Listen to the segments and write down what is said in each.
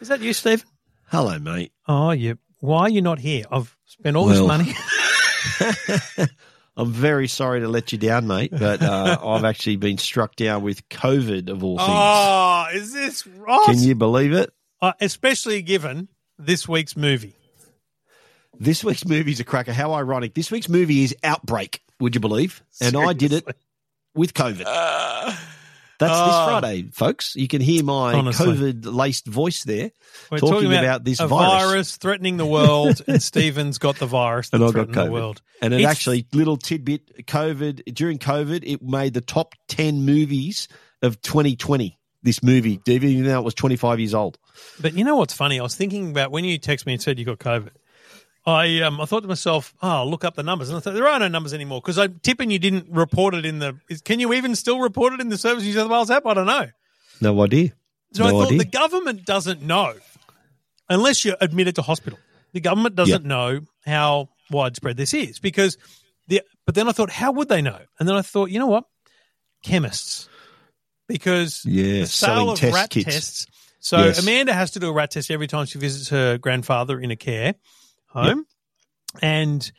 Is that you, Stephen? Hello, mate. Oh, you. Why are you not here? I've spent all Well- this money. I'm very sorry to let you down, mate, but uh, I've actually been struck down with COVID of all things. oh, is this right? Can you believe it? Uh, especially given this week's movie. This week's movie is a cracker. How ironic. This week's movie is Outbreak, would you believe? And I did it with COVID. Uh, That's this Oh. Friday, folks. You can hear my COVID laced voice there. we're talking about this a virus. threatening the world, and Stephen's got the virus that And I got threatened the world. And it It's- actually, little tidbit, COVID, during COVID, it made the top 10 movies of 2020. This movie, even though it was 25 years old. But you know what's funny? I was thinking about when you text me and said you got COVID. I um I thought to myself, oh, I'll look up the numbers, and I thought there are no numbers anymore because I'm tipping you didn't report it in the. Is, can you even still report it in the Service New South Wales app? I don't know. No idea. So I thought idea. the government doesn't know unless you're admitted to hospital. The government doesn't know how widespread this is because the. But then I thought, how would they know? And then I thought, you know what? Chemists, because Yeah, the sale of test rat kits. tests. So Yes. Amanda has to do a rat test every time she visits her grandfather in a care home, and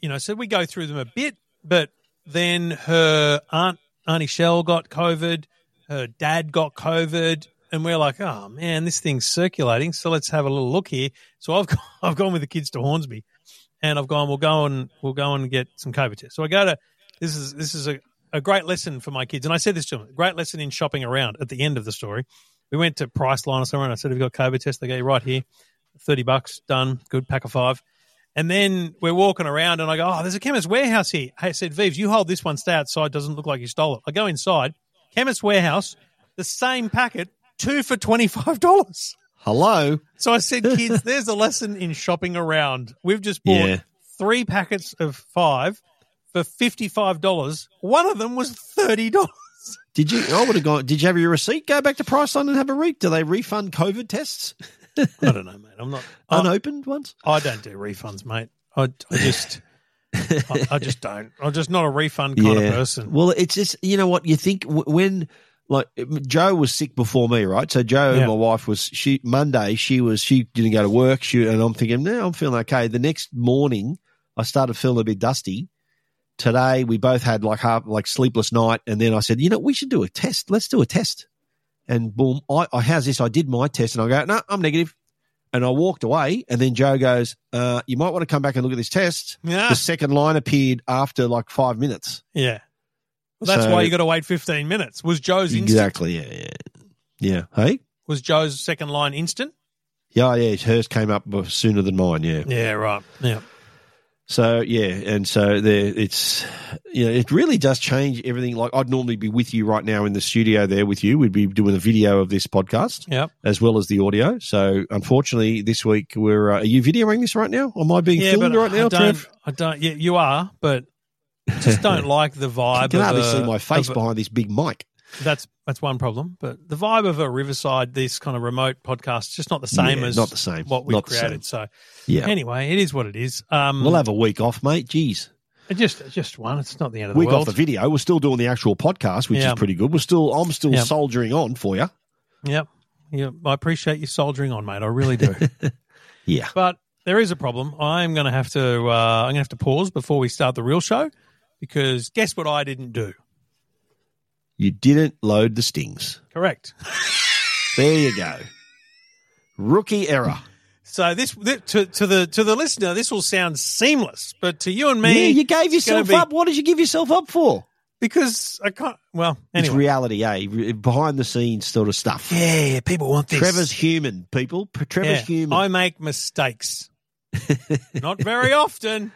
you know, so we go through them a bit, but then her aunt Auntie Shell got COVID, her dad got COVID, and we're like, oh man, this thing's circulating. So let's have a little look here. So I've gone, I've gone with the kids to Hornsby, and I've gone. We'll go and we'll go and get some COVID tests. So I go to this is this is a, a great lesson for my kids, and I said this to them. Great lesson in shopping around. At the end of the story, we went to Priceline or somewhere, and I said, "Have you got COVID test?" They go, "Right here, thirty bucks, done, good, pack of five. And then we're walking around, and I go, "Oh, there's a chemist warehouse here." Hey, I said, "Vives, you hold this one, stay outside. Doesn't look like you stole it." I go inside, chemist warehouse, the same packet, two for twenty five dollars. Hello. So I said, "Kids, there's a lesson in shopping around. We've just bought Yeah. three packets of five for fifty five dollars. One of them was thirty dollars." Did you? I would have gone. Did you have your receipt? Go back to Priceline and have a read. Do they refund COVID tests? I don't know, mate. I'm not. I, Unopened ones? I don't do refunds, mate. I, I just, I, I just don't. I'm just not a refund kind of person. Well, it's just you know what you think when like Joe was sick before me, right? So Joe, Yeah. my wife, was she Monday. She was she didn't go to work. She and I'm thinking, no, I'm feeling okay. The next morning, I started feeling a bit dusty. Today, we both had like half like sleepless night, and then I said, you know, we should do a test. Let's do a test. And boom, I, I how's this? I did my test, and I go, no, I'm negative. And I walked away, and then Joe goes, uh, "You might want to come back and look at this test." Yeah, The second line appeared after like five minutes. yeah. Well, that's So- why you got to wait 15 minutes. Was Joe's instant? Exactly. Yeah. Yeah. Yeah. Hey. Was Joe's second line instant? Yeah. Yeah. Hers came up sooner than mine. Yeah. Yeah, right. Yeah. So yeah, and so there, it's you know, it really does change everything. Like I'd normally be with you right now in the studio there with you. We'd be doing a video of this podcast Yep. as well as the audio. So unfortunately, this week we're. Uh, are you videoing this right now? Am I being Yeah, filmed right now, I don't. Trev? I don't. Yeah, you are, but just don't like the vibe. You can of hardly a- see my face a- behind this big mic. That's that's one problem. But the vibe of a Riverside, this kind of remote podcast, is just not the same Yeah, as not the same. what we've Not created. So Yeah. anyway, it is what it is. Um, We'll have a week off, mate. Jeez. just just one. It's not the end of the week world. off the video. We're still doing the actual podcast, which Yeah. is pretty good. We're still, I'm still Yeah. soldiering on for you. Yep. Yeah, I appreciate you soldiering on, mate. I really do. Yeah. but there is a problem. I'm going to have to. Uh, I'm going to have to pause before we start the real show because guess what I didn't do. You didn't load the stings. Correct. There you go. Rookie error. So this, thi- to to the to the listener, this will sound seamless, but to you and me, yeah, you gave yourself be- up. What did you give yourself up for? because I can't. Well, It's reality, eh? Behind the scenes sort of stuff. yeah, yeah, people want this. Trevor's human, people. Trevor's Yeah, human. I make mistakes. Not very often,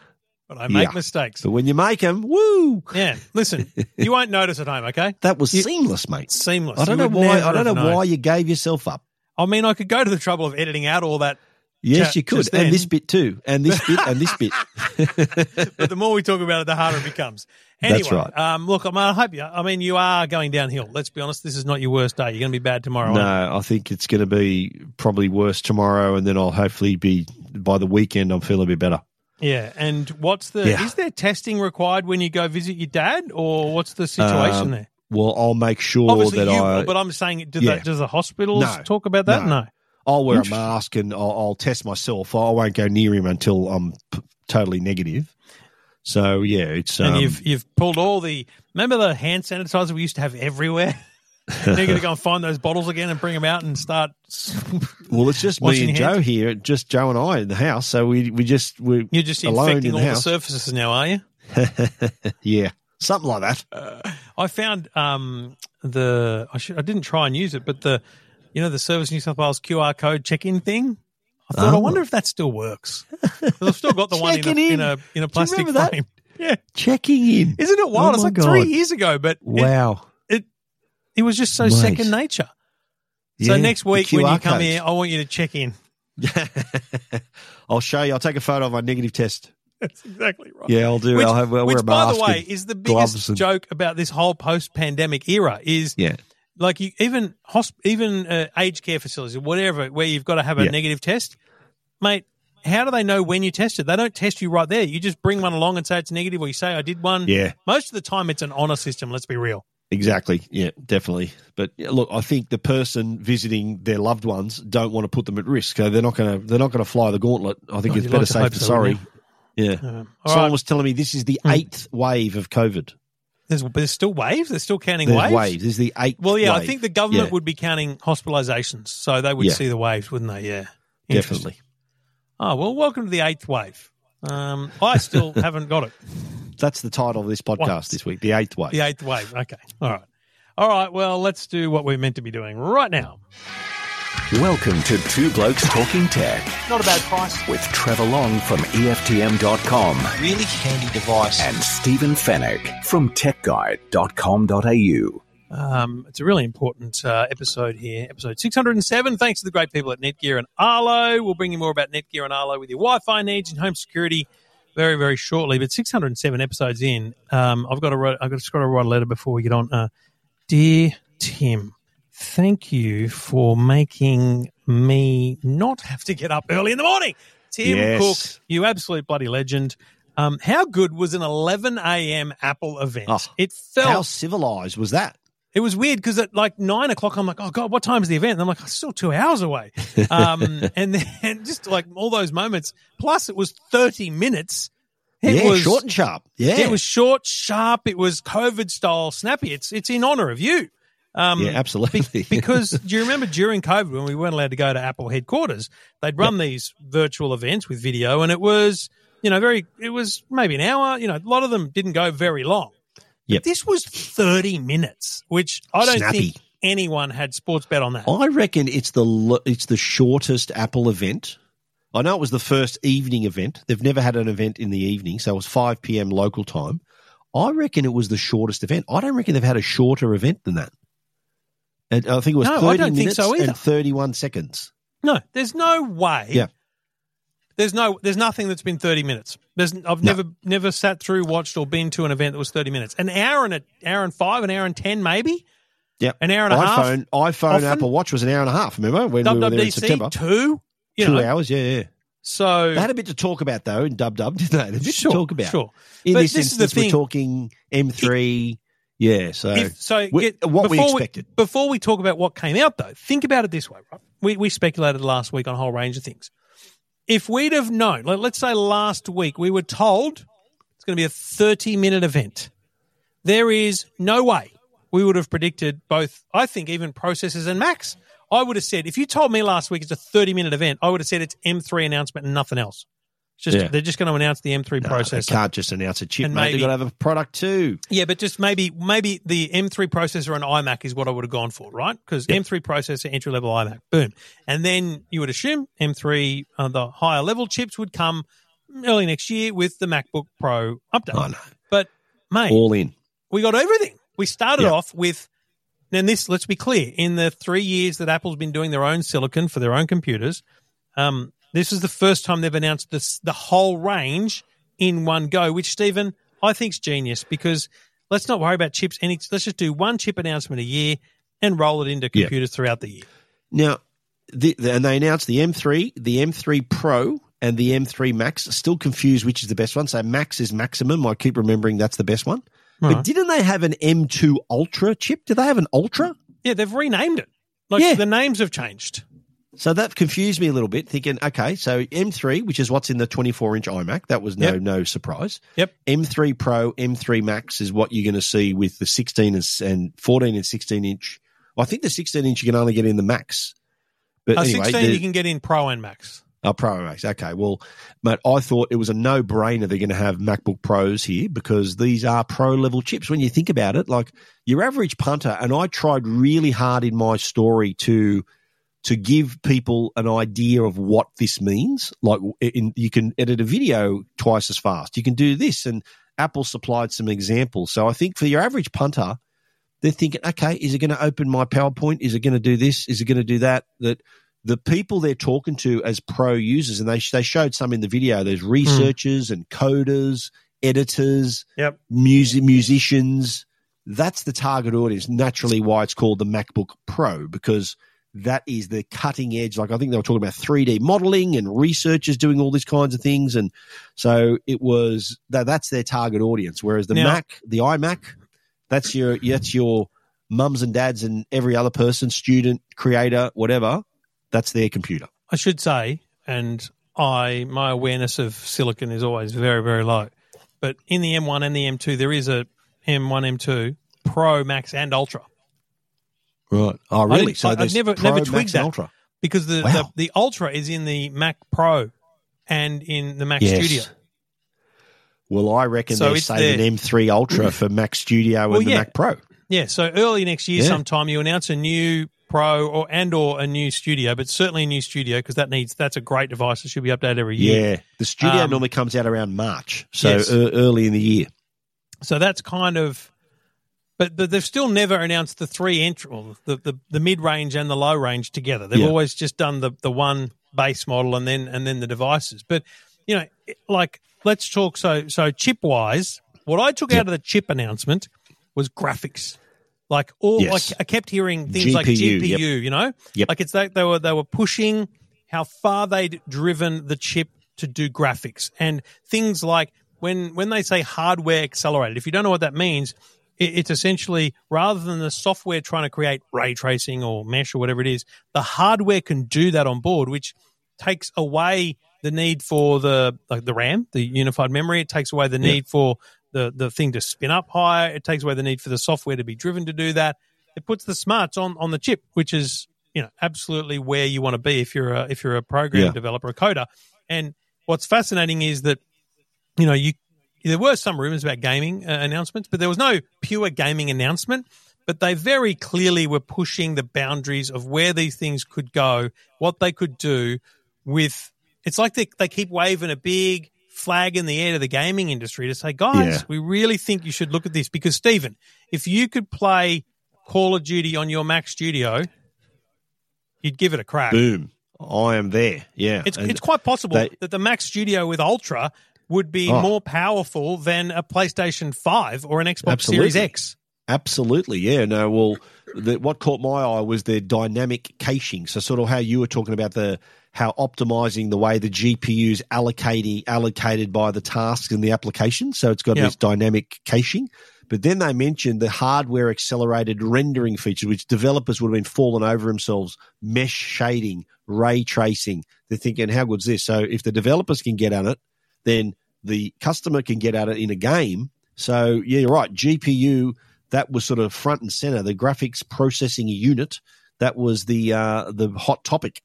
but I make Yeah. mistakes. but when you make them, woo! Yeah, listen, you won't notice at home, okay? That was You- seamless, mate. Seamless. I don't You know why. I don't know known. why you gave yourself up. I mean, I could go to the trouble of editing out all that, Yes, you could, and this bit too, and this bit, and this bit. but the more we talk about it, the harder it becomes. Anyway, That's right. um, look, I, mean, I hope you. I mean, you are going downhill. Let's be honest. This is not your worst day. You're going to be bad tomorrow. No, I think it's going to be probably worse tomorrow, and then I'll hopefully be by the weekend. I'm feeling a bit better. Yeah. And what's the? Yeah. Is there testing required when you go visit your dad, or what's the situation Um, there? Well, I'll make sure Obviously, that you I. but I'm saying, does, Yeah. that, does the hospitals No. talk about that? No. No. I'll wear a mask and I'll, I'll test myself. I won't go near him until I'm p- totally negative. So yeah, it's um, and you've you've pulled all the remember the hand sanitizer we used to have everywhere. you're going to go and find those bottles again and bring them out and start. well, it's just me and Joe here, just Joe and I in the house. So we we just we You're just infecting in all the the surfaces now, are you? yeah, something like that. I found um, the I should I didn't try and use it, but the you know the Service New South Wales QR code check-in thing. I thought I Oh. wonder if that still works. I've still got the one in a, in in. a in a plastic remember that? frame. Yeah, Checking in. isn't it wild? Oh it's like three years ago, but Wow. It was just so second nature. So next week when you come codes. here, I want you to check in. I'll show you. I'll take a photo of my negative test. That's exactly right. Yeah, I'll do. Which, I'll have. I'll which by the way, is the biggest and- joke about this whole post-pandemic era is yeah, like you even hosp- even uh, aged care facilities or whatever where you've got to have a Yeah. negative test, mate. How do they know when you tested? They don't test you right there. You just bring one along and say it's negative, or you say I did one. yeah, Most of the time, it's an honor system. Let's be real. Exactly. Yeah, definitely. But yeah, look, I think the person visiting their loved ones don't want to put them at risk, so they're not going to. They're not going to fly the gauntlet. I think Oh, it's better like safe than so, sorry. Yeah. Um, Someone right. was telling me this is the Hmm. eighth wave of COVID. There's, there's still waves. They're still counting There's waves. waves. This is the eighth. Well, yeah, I think the government Yeah. would be counting hospitalizations, so they would Yeah. see the waves, wouldn't they? Yeah, definitely. Oh well, welcome to the eighth wave. Um, I still haven't got it. That's the title of this podcast What? this week. The eighth wave. The eighth wave. Okay. All right. All right. Well, let's do what we're meant to be doing right now. Welcome to Two Blokes Talking Tech Not a bad price. with Trevor Long from EFTM.com Really handy device. and Stephen Fenech from TechGuide.com.au. Um, it's a really important uh, episode here, episode 607. Thanks to the great people at Netgear and Arlo. We'll bring you more about Netgear and Arlo with your Wi Fi needs and home security very, very shortly. But 607 episodes in, um, I've got to write, I've just got to write a letter before we get on. Uh, Dear Tim, thank you for making me not have to get up early in the morning. Tim Yes. Cook, you absolute bloody legend. Um, how good was an 11 a.m. Apple event? Oh, it felt How civilized was that? It was weird because at like nine o'clock, I'm like, oh god, what time is the event? And I'm like, I'm still two hours away. Um, and then just like all those moments. Plus, it was 30 minutes. It yeah, was short and sharp. Yeah, It was short, sharp. It was COVID style, snappy. It's it's in honor of you. Um, yeah, absolutely. because do you remember during COVID when we weren't allowed to go to Apple headquarters, they'd run these virtual events with video, and it was you know very it was maybe an hour. You know, a lot of them didn't go very long. Yep. This was thirty minutes, which I don't Snappy. think anyone had sports bet on that. I reckon it's the it's the shortest Apple event. I know it was the first evening event. They've never had an event in the evening, so it was five p.m. local time. I reckon it was the shortest event. I don't reckon they've had a shorter event than that. And I think it was No, I thirty don't think minutes so either. and thirty-one seconds. No, there's no way. Yeah. There's no, there's nothing that's been 30 minutes. There's, I've never, never sat through, watched, or been to an event that was 30 minutes. An hour and a hour and five, an hour and ten, maybe. Yep. An hour and a half. iPhone, iPhone, often. Apple Watch was an hour and a half. Remember when we were there in September? WWDC two. You Two know, hours. Yeah, yeah. so They had a bit to talk about though in Dub Dub, didn't they? A bit sure, to talk about. sure. In But this, this is the instance, we're talking M3. yeah, so If, so we- get, what we expected. before we talk about what came out, though, think about it this way, right? We we speculated last week on a whole range of things. If we'd have known, let's say last week, we were told it's going to be a thirty minute event. There is no way we would have predicted both. I think even processors and Macs. I would have said if you told me last week it's a thirty minute event, I would have said it's M3 announcement and nothing else. Just Yeah. they're just going to announce the M3 No, they processor. can't just announce a chip, And mate. maybe- They've got to have a product too. Yeah, but just maybe maybe the M3 processor and iMac is what I would have gone for, right? Because M3 processor, entry level iMac, boom, and then you would assume M3, uh, the higher level chips would come early next year with the MacBook Pro update. I know. But mate, All in. we got everything. We started Yeah. off with. Now, this let's be clear: in the three years that Apple's been doing their own silicon for their own computers, um, this is the first time they've announced this the whole range in one go. Which Stephen, I think's genius because let's not worry about chips. Any, let's just do one chip announcement a year and roll it into Yeah. computers throughout the year. Now, the, the, and they announced the M3, the M3 Pro, and the M3 Max. Still confused which is the best one. So Max is maximum. I keep remembering that's the best one. But didn't they have an M2 Ultra chip? Do they have an Ultra? Yeah, they've renamed it. Like Yeah. the names have changed. So that confused me a little bit, thinking, okay, so M3, which is what's in the 24 inch iMac, that was no Yep. no surprise. Yep. M3 Pro, M3 Max is what you're going to see with the 16 and, 14 and 16 inch. Well, I think the 16 inch you can only get in the Max. But Uh, anyway, 16 the- you can get in Pro and Max. Oh, Pro Max. Okay. Well, mate, I thought it was a no brainer they're going to have MacBook Pros here because these are pro level chips. When you think about it, like your average punter, and I tried really hard in my story to to give people an idea of what this means. Like, in, you can edit a video twice as fast. You can do this, and Apple supplied some examples. So I think for your average punter, they're thinking, okay, is it going to open my PowerPoint? Is it going to do this? Is it going to do that? That the people they're talking to as pro users, and they they showed some in the video. There's hmm. researchers and coders, editors, Yep. music musicians. That's the target audience. Naturally, why it's called the MacBook Pro because that is the cutting edge. Like I think they were talking about 3D modeling and researchers doing all these kinds of things, and so it was that that's their target audience. Whereas the Now- Mac, the iMac, that's your that's your mums and dads and every other person, student, creator, whatever. That's their computer. I should say, and I my awareness of silicon is always very very low, but in the M1 and the M2 there is a M1 M2 Pro Max and Ultra Right. Oh, really? So I- I've never- Pro, never twigged that. Ultra. because the, Wow. the the Ultra is in the Mac Pro and in the Mac Yes. Studio. Well, I reckon So they're saving there. M3 Ultra for Mac Studio Well, and the yeah. Mac Pro. Yeah, so early next year, Yeah. sometime you announce a new Pro or and or a new Studio, but certainly a new Studio because that needs that's a great device. It should be updated every year. Yeah. The Studio Um, normally comes out around March, so Yes. ear- early in the year. So that's kind of, but, but they've still never announced the three entry, well, the, the, the mid range and the low range together. They've Yeah. always just done the, the one base model and then and then the devices. But you know, like let's talk so so chip wise. What I took Yep. out of the chip announcement was graphics. Like all, Yes. like I kept hearing things like GPU, GPU. yep. You know, Yep. like it's like they were they were pushing how far they'd driven the chip to do graphics and things like when when they say hardware accelerated. If you don't know what that means, it's essentially rather than the software trying to create ray tracing or mesh or whatever it is, the hardware can do that on board, which takes away the need for the like the RAM, the unified memory. It takes away the Yeah. need for the the thing to spin up higher. It takes away the need for the software to be driven to do that. It puts the smarts on on the chip, which is you know absolutely where you want to be if you're a if you're a program Yeah. developer, a coder. And what's fascinating is that you know you there were some rumors about gaming uh, announcements, but there was no pure gaming announcement. But they very clearly were pushing the boundaries of where these things could go, what they could do with. It's like they, they keep waving a big flag in the air to the gaming industry to say, guys, Yeah. we really think you should look at this. Because, Stephen, if you could play Call of Duty on your Mac Studio, you'd give it a crack. Boom. I am there. Yeah. It's, And it's quite possible they- that the Mac Studio with Ultra would be Oh. more powerful than a PlayStation 5 or an Xbox Absolutely. Series X. Absolutely, yeah. No, well, the, what caught my eye was their dynamic caching. So, sort of how you were talking about the how optimizing the way the GPU's allocating allocated by the tasks in the application. So it's got Yeah. this dynamic caching. But then they mentioned the hardware accelerated rendering features, which developers would have been falling over themselves. Mesh shading, ray tracing. They're thinking, how good's this? So if the developers can get at it, then the customer can get at it in a game. So yeah, you're right. GPU that was sort of front and center. The graphics processing unit that was the uh, the hot topic.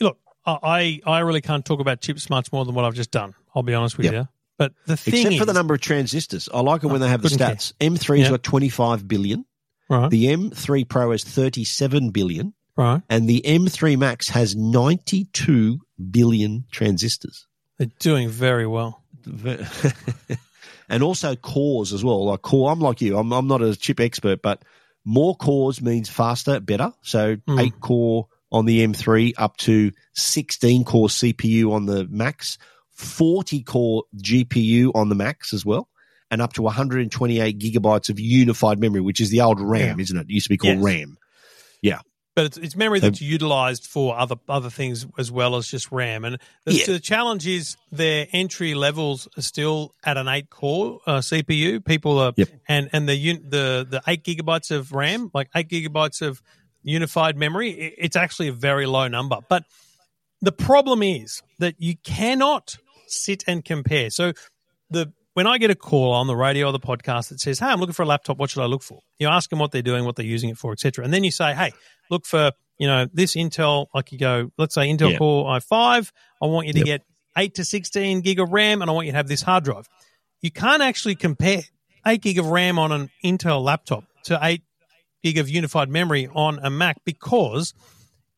Look, I, I really can't talk about chips much more than what I've just done. I'll be honest with Yep. you. But the thing Except is, for the number of transistors, I like it when they have the care. stats. M3's Yeah. got 25 billion. right, The M3 Pro has 37 billion, right, and the M3 Max has 92 billion transistors. They're doing very well. and also cores as well. Like core, I'm like you. I'm I'm not a chip expert, but more cores means faster, better. So Mm. eight core on the M3 up to 16 core CPU on the Max, 40 core GPU on the Max as well, and up to 128 gigabytes of unified memory, which is the old RAM, isn't it? It used to be called Yes. RAM. But it's, it's memory that's utilized for other other things as well as just RAM. And the, Yeah. the challenge is their entry levels are still at an eight core uh, CPU. People are Yep. and and the un- the the eight gigabytes of RAM, like eight gigabytes of unified memory, i- it's actually a very low number. But the problem is that you cannot sit and compare. So the when I get a call on the radio or the podcast that says, "Hey, I'm looking for a laptop. What should I look for?" You ask them what they're doing, what they're using it for, etc. And then you say, "Hey, look for you know this Intel. Like you go, let's say Intel Yeah. Core i5. I want you to Yep. get eight to sixteen gig of RAM, and I want you to have this hard drive." You can't actually compare eight gig of RAM on an Intel laptop to eight gig of unified memory on a Mac because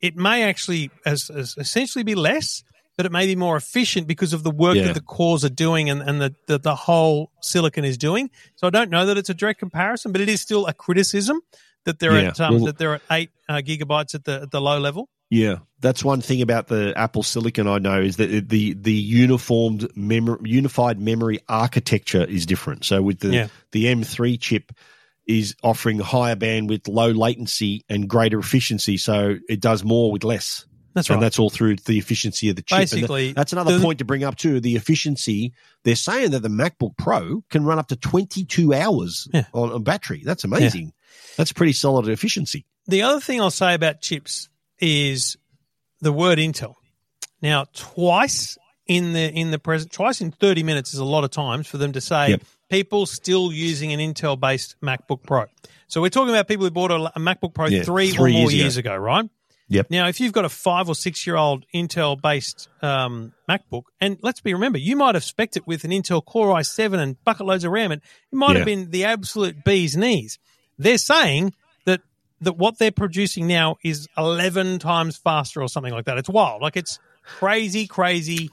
it may actually as, as essentially be less, but it may be more efficient because of the work Yeah. that the cores are doing and, and the, the, the whole silicon is doing. So I don't know that it's a direct comparison, but it is still a criticism that they're Yeah. at um, Well- that they're at eight uh, gigabytes at the at the low level. Yeah, that's one thing about the Apple Silicon I know is that the the uniformed memory, unified memory architecture is different. So with the Yeah. the M3 chip is offering higher bandwidth, low latency, and greater efficiency. So it does more with less. That's right. and that's all through the efficiency of the chip. Basically, that's another the- point to bring up too. The efficiency. They're saying that the MacBook Pro can run up to 22 hours Yeah. on a battery. That's amazing. That's pretty solid efficiency. The other thing I'll say about chips is the word Intel. Now, twice in the in the present, twice in thirty minutes is a lot of times for them to say Yep. people still using an Intel based MacBook Pro. So we're talking about people who bought a, a MacBook Pro Yeah, three, three or more years years ago, right? Yep. Now, if you've got a five or six year old Intel based um, MacBook, and let's be remember, you might have spec'd it with an Intel Core i7 and bucket loads of RAM, and it might Yeah. have been the absolute bee's knees. They're saying that that what they're producing now is 11 times faster or something like that. It's wild. Like it's crazy, crazy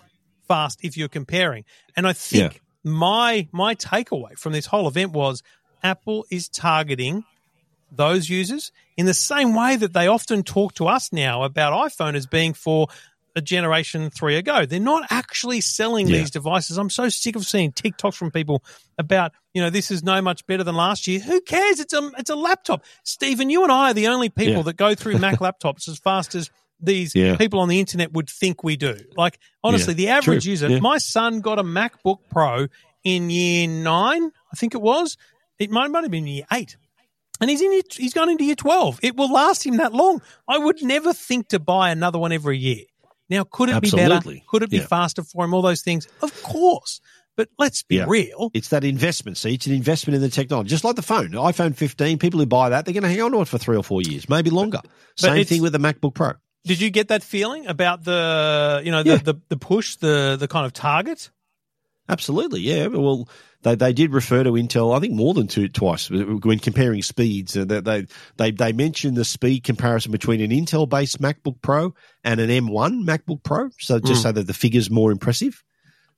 fast if you're comparing. And I think my my takeaway from this whole event was Apple is targeting those users in the same way that they often talk to us now about iPhone as being for a generation three ago. They're not actually selling Yeah. these devices. I'm so sick of seeing TikToks from people about, you know, this is no much better than last year. Who cares? It's a it's a laptop. Stephen, you and I are the only people Yeah. that go through Mac laptops as fast as these Yeah. people on the internet would think we do. Like honestly, the average True. user, my son got a MacBook Pro in year nine, I think it was. It might, might have been year eight and he's in year, he's gone into year 12 it will last him that long i would never think to buy another one every year now could it be better could it be Yeah. faster for him all those things of course but let's be Yeah. real It's that investment. See, it's an investment in the technology, just like the phone, iPhone 15. People who buy that, they're going to hang on to it for three or four years, maybe longer. Same it's- thing with the MacBook Pro. did you get that feeling about the you know the, Yeah. the, the push the the kind of target Absolutely, yeah. Well, they they did refer to Intel, I think more than two twice when comparing speeds. Uh, They they they, they mentioned the speed comparison between an Intel based MacBook Pro and an M1 MacBook Pro, so just Mm. so that the figures more impressive.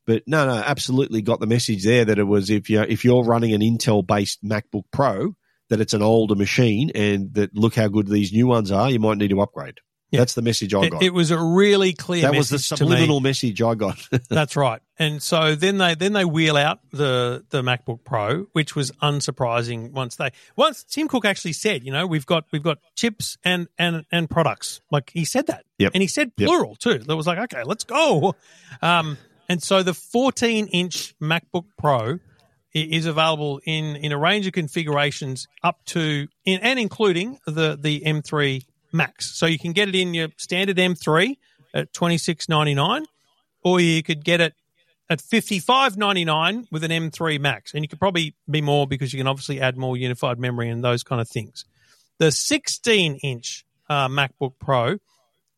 But no, no, absolutely got the message there that it was if you if you're running an Intel based MacBook Pro, that it's an older machine, and that look how good these new ones are. You might need to upgrade. Yeah. That's the message I it, got. it was a really clear that was the to me. subliminal message I got. That's right. And so then they then they wheel out the the MacBook Pro, which was unsurprising once they once Tim Cook actually said, you know, we've got we've got chips and and and products. Like he said that. Yep. And he said Yep. plural too. That was like, okay, let's go. Um and so the 14 inch MacBook Pro is available in in a range of configurations up to in, and including the the M3 Max. So you can get it in your standard M3 at 26.99 or you could get it at fifty five ninety nine with an M3 Max, and you could probably be more because you can obviously add more unified memory and those kind of things. The sixteen inch uh, MacBook Pro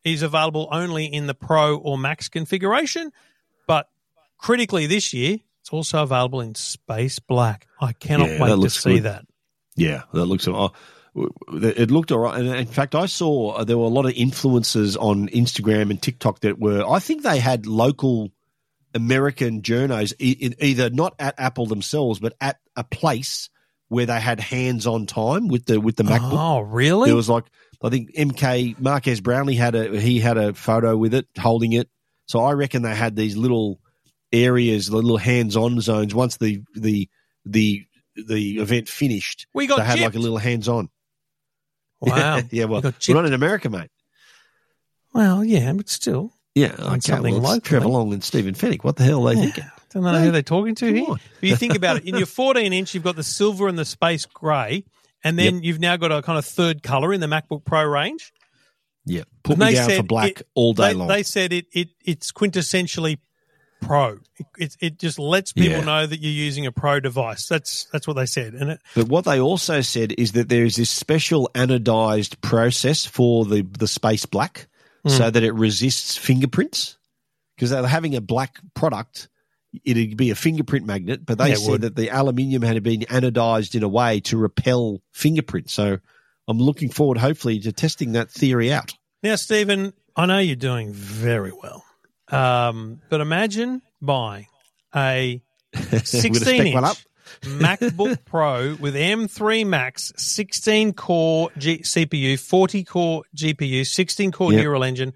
is available only in the Pro or Max configuration, but critically this year it's also available in Space Black. I cannot Yeah, wait to see good. that. Yeah, that looks. Oh, it looked all right. And in fact, I saw uh, there were a lot of influencers on Instagram and TikTok that were. I think they had local American journos, e- either not at Apple themselves, but at a place where they had hands-on time with the with the MacBook. Oh, really? There was like I think MK Marques Brownlee had a he had a photo with it holding it. So I reckon they had these little areas, the little hands-on zones. Once the the the the event finished, we got they had like a little hands-on. Wow. yeah. Well, we're not in America, mate. Well, yeah, but still. Yeah, okay. something well, locally. Trevor Long and Stephen Fenech. What the hell are they thinking? Don't know Hey, who they're talking to here. But you think about it, in your 14 inch, you've got the silver and the space grey, and then you've now got a kind of third color in the MacBook Pro range. Yeah, put And me they down for black it- all day they, long. They said it, it it's quintessentially pro. It, it, just lets people Yeah. know that you're using a pro device. That's that's what they said, and it, But what they also said is that there is this special anodized process for the, the space black Hmm. so that it resists fingerprints. Because they're having a black product, it'd be a fingerprint magnet, but they Yeah, said that the aluminium had been anodized in a way to repel fingerprints. So I'm looking forward, hopefully, to testing that theory out. Now, Stephen, I know you're doing very well, um, but imagine buying a 16 spec one up. inch MacBook Pro with M3 Max, 16 core G- CPU, 40 core GPU, 16 core Yep. neural engine,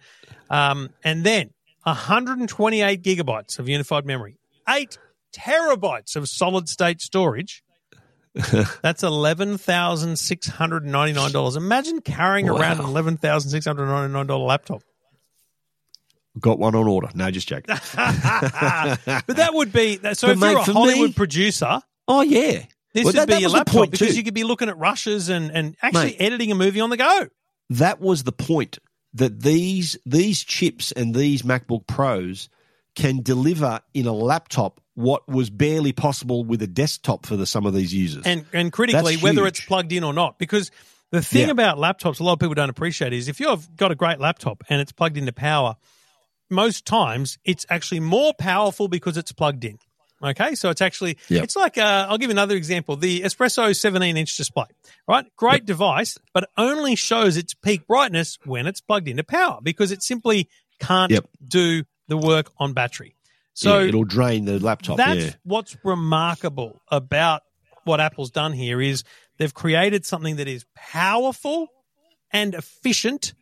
um, and then 128 gigabytes of unified memory, eight terabytes of solid state storage. That's eleven thousand six hundred ninety nine dollars. Imagine carrying around an eleven thousand six hundred ninety nine dollar laptop. Got one on order. No, just joking. but that would be so. But if mate, you're a Hollywood me- producer, oh, yeah. this Well, would that- be that your laptop point because too. you could be looking at rushes and and actually Mate. editing a movie on the go. that was the point that these these chips and these MacBook Pros can deliver in a laptop what was barely possible with a desktop for the, some of these users. and and critically whether it's plugged in or not because the thing Yeah. about laptops a lot of people don't appreciate is if you've got a great laptop and it's plugged into power most times it's actually more powerful because it's plugged in okay so it's actually Yep. it's like uh, i'll give you another example the espresso 17 inch display right great device but only shows its peak brightness when it's plugged into power because it simply can't Yep. do the work on battery so yeah, it'll drain the laptop. that's yeah. what's remarkable about what Apple's done here is they've created something that is powerful and efficient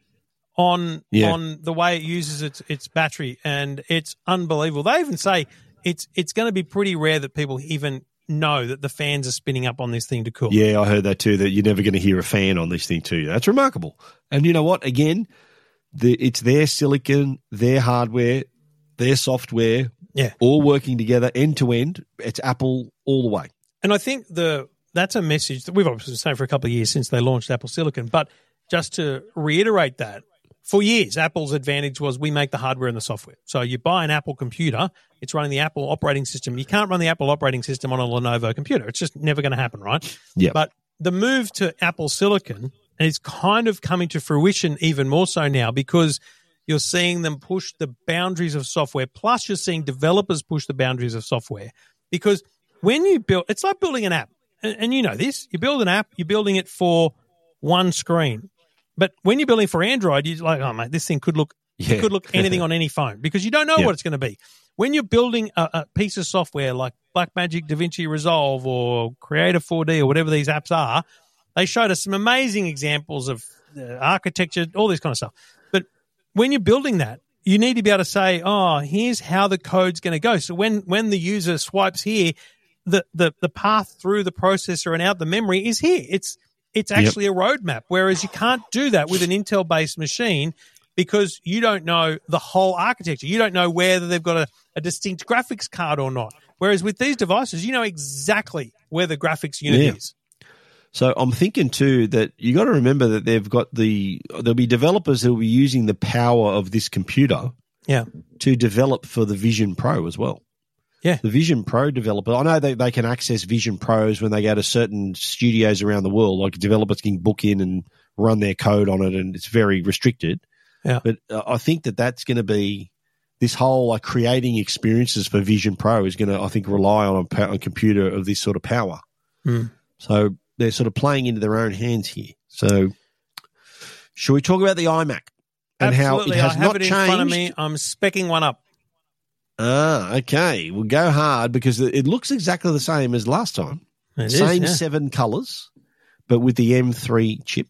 on Yeah. on the way it uses its its battery and it's unbelievable. They even say it's it's going to be pretty rare that people even know that the fans are spinning up on this thing to cool. Yeah, I heard that too. That you're never going to hear a fan on this thing too. That's remarkable. And you know what? Again, the, it's their silicon, their hardware, their software, Yeah. all working together end to end. It's Apple all the way. And I think the that's a message that we've obviously been saying for a couple of years since they launched Apple Silicon. But just to reiterate that, for years, Apple's advantage was we make the hardware and the software. So you buy an Apple computer, it's running the Apple operating system. You can't run the Apple operating system on a Lenovo computer. It's just never going to happen, right? Yeah. But the move to Apple Silicon is kind of coming to fruition even more so now because you're seeing them push the boundaries of software. Plus, you're seeing developers push the boundaries of software because when you build, it's like building an app, and, and you know this. You build an app, you're building it for one screen, but when you're building for Android, you're like, oh mate, this thing could look Yeah. it could look anything on any phone because you don't know Yeah. what it's going to be. When you're building a, a piece of software like Blackmagic DaVinci Resolve or Creator 4D or whatever these apps are, they showed us some amazing examples of uh, architecture, all this kind of stuff. But when you're building that, you need to be able to say, "Oh, here's how the code's going to go." So when when the user swipes here, the the the path through the processor and out the memory is here. It's it's actually a roadmap. Whereas you can't do that with an Intel based machine because you don't know the whole architecture. You don't know whether they've got a, a distinct graphics card or not. Whereas with these devices, you know exactly where the graphics unit Yeah. is. So I'm thinking too that you got to remember that they've got the there'll be developers who will be using the power of this computer Yeah. to develop for the Vision Pro as well. Yeah. The Vision Pro developer, I know they, they can access Vision Pros when they go to certain studios around the world, like developers can book in and run their code on it, and it's very restricted. Yeah. But uh, I think that that's going to be this whole like creating experiences for Vision Pro is going to, I think, rely on a, a computer of this sort of power. Hmm. So they're sort of playing into their own hands here. So, should we talk about the iMac and Absolutely. how it has I have not it in changed? front of me. I'm specking one up. Ah, okay. We'll go hard because it looks exactly the same as last time. It is, same yeah. seven colors, but with the M3 chip.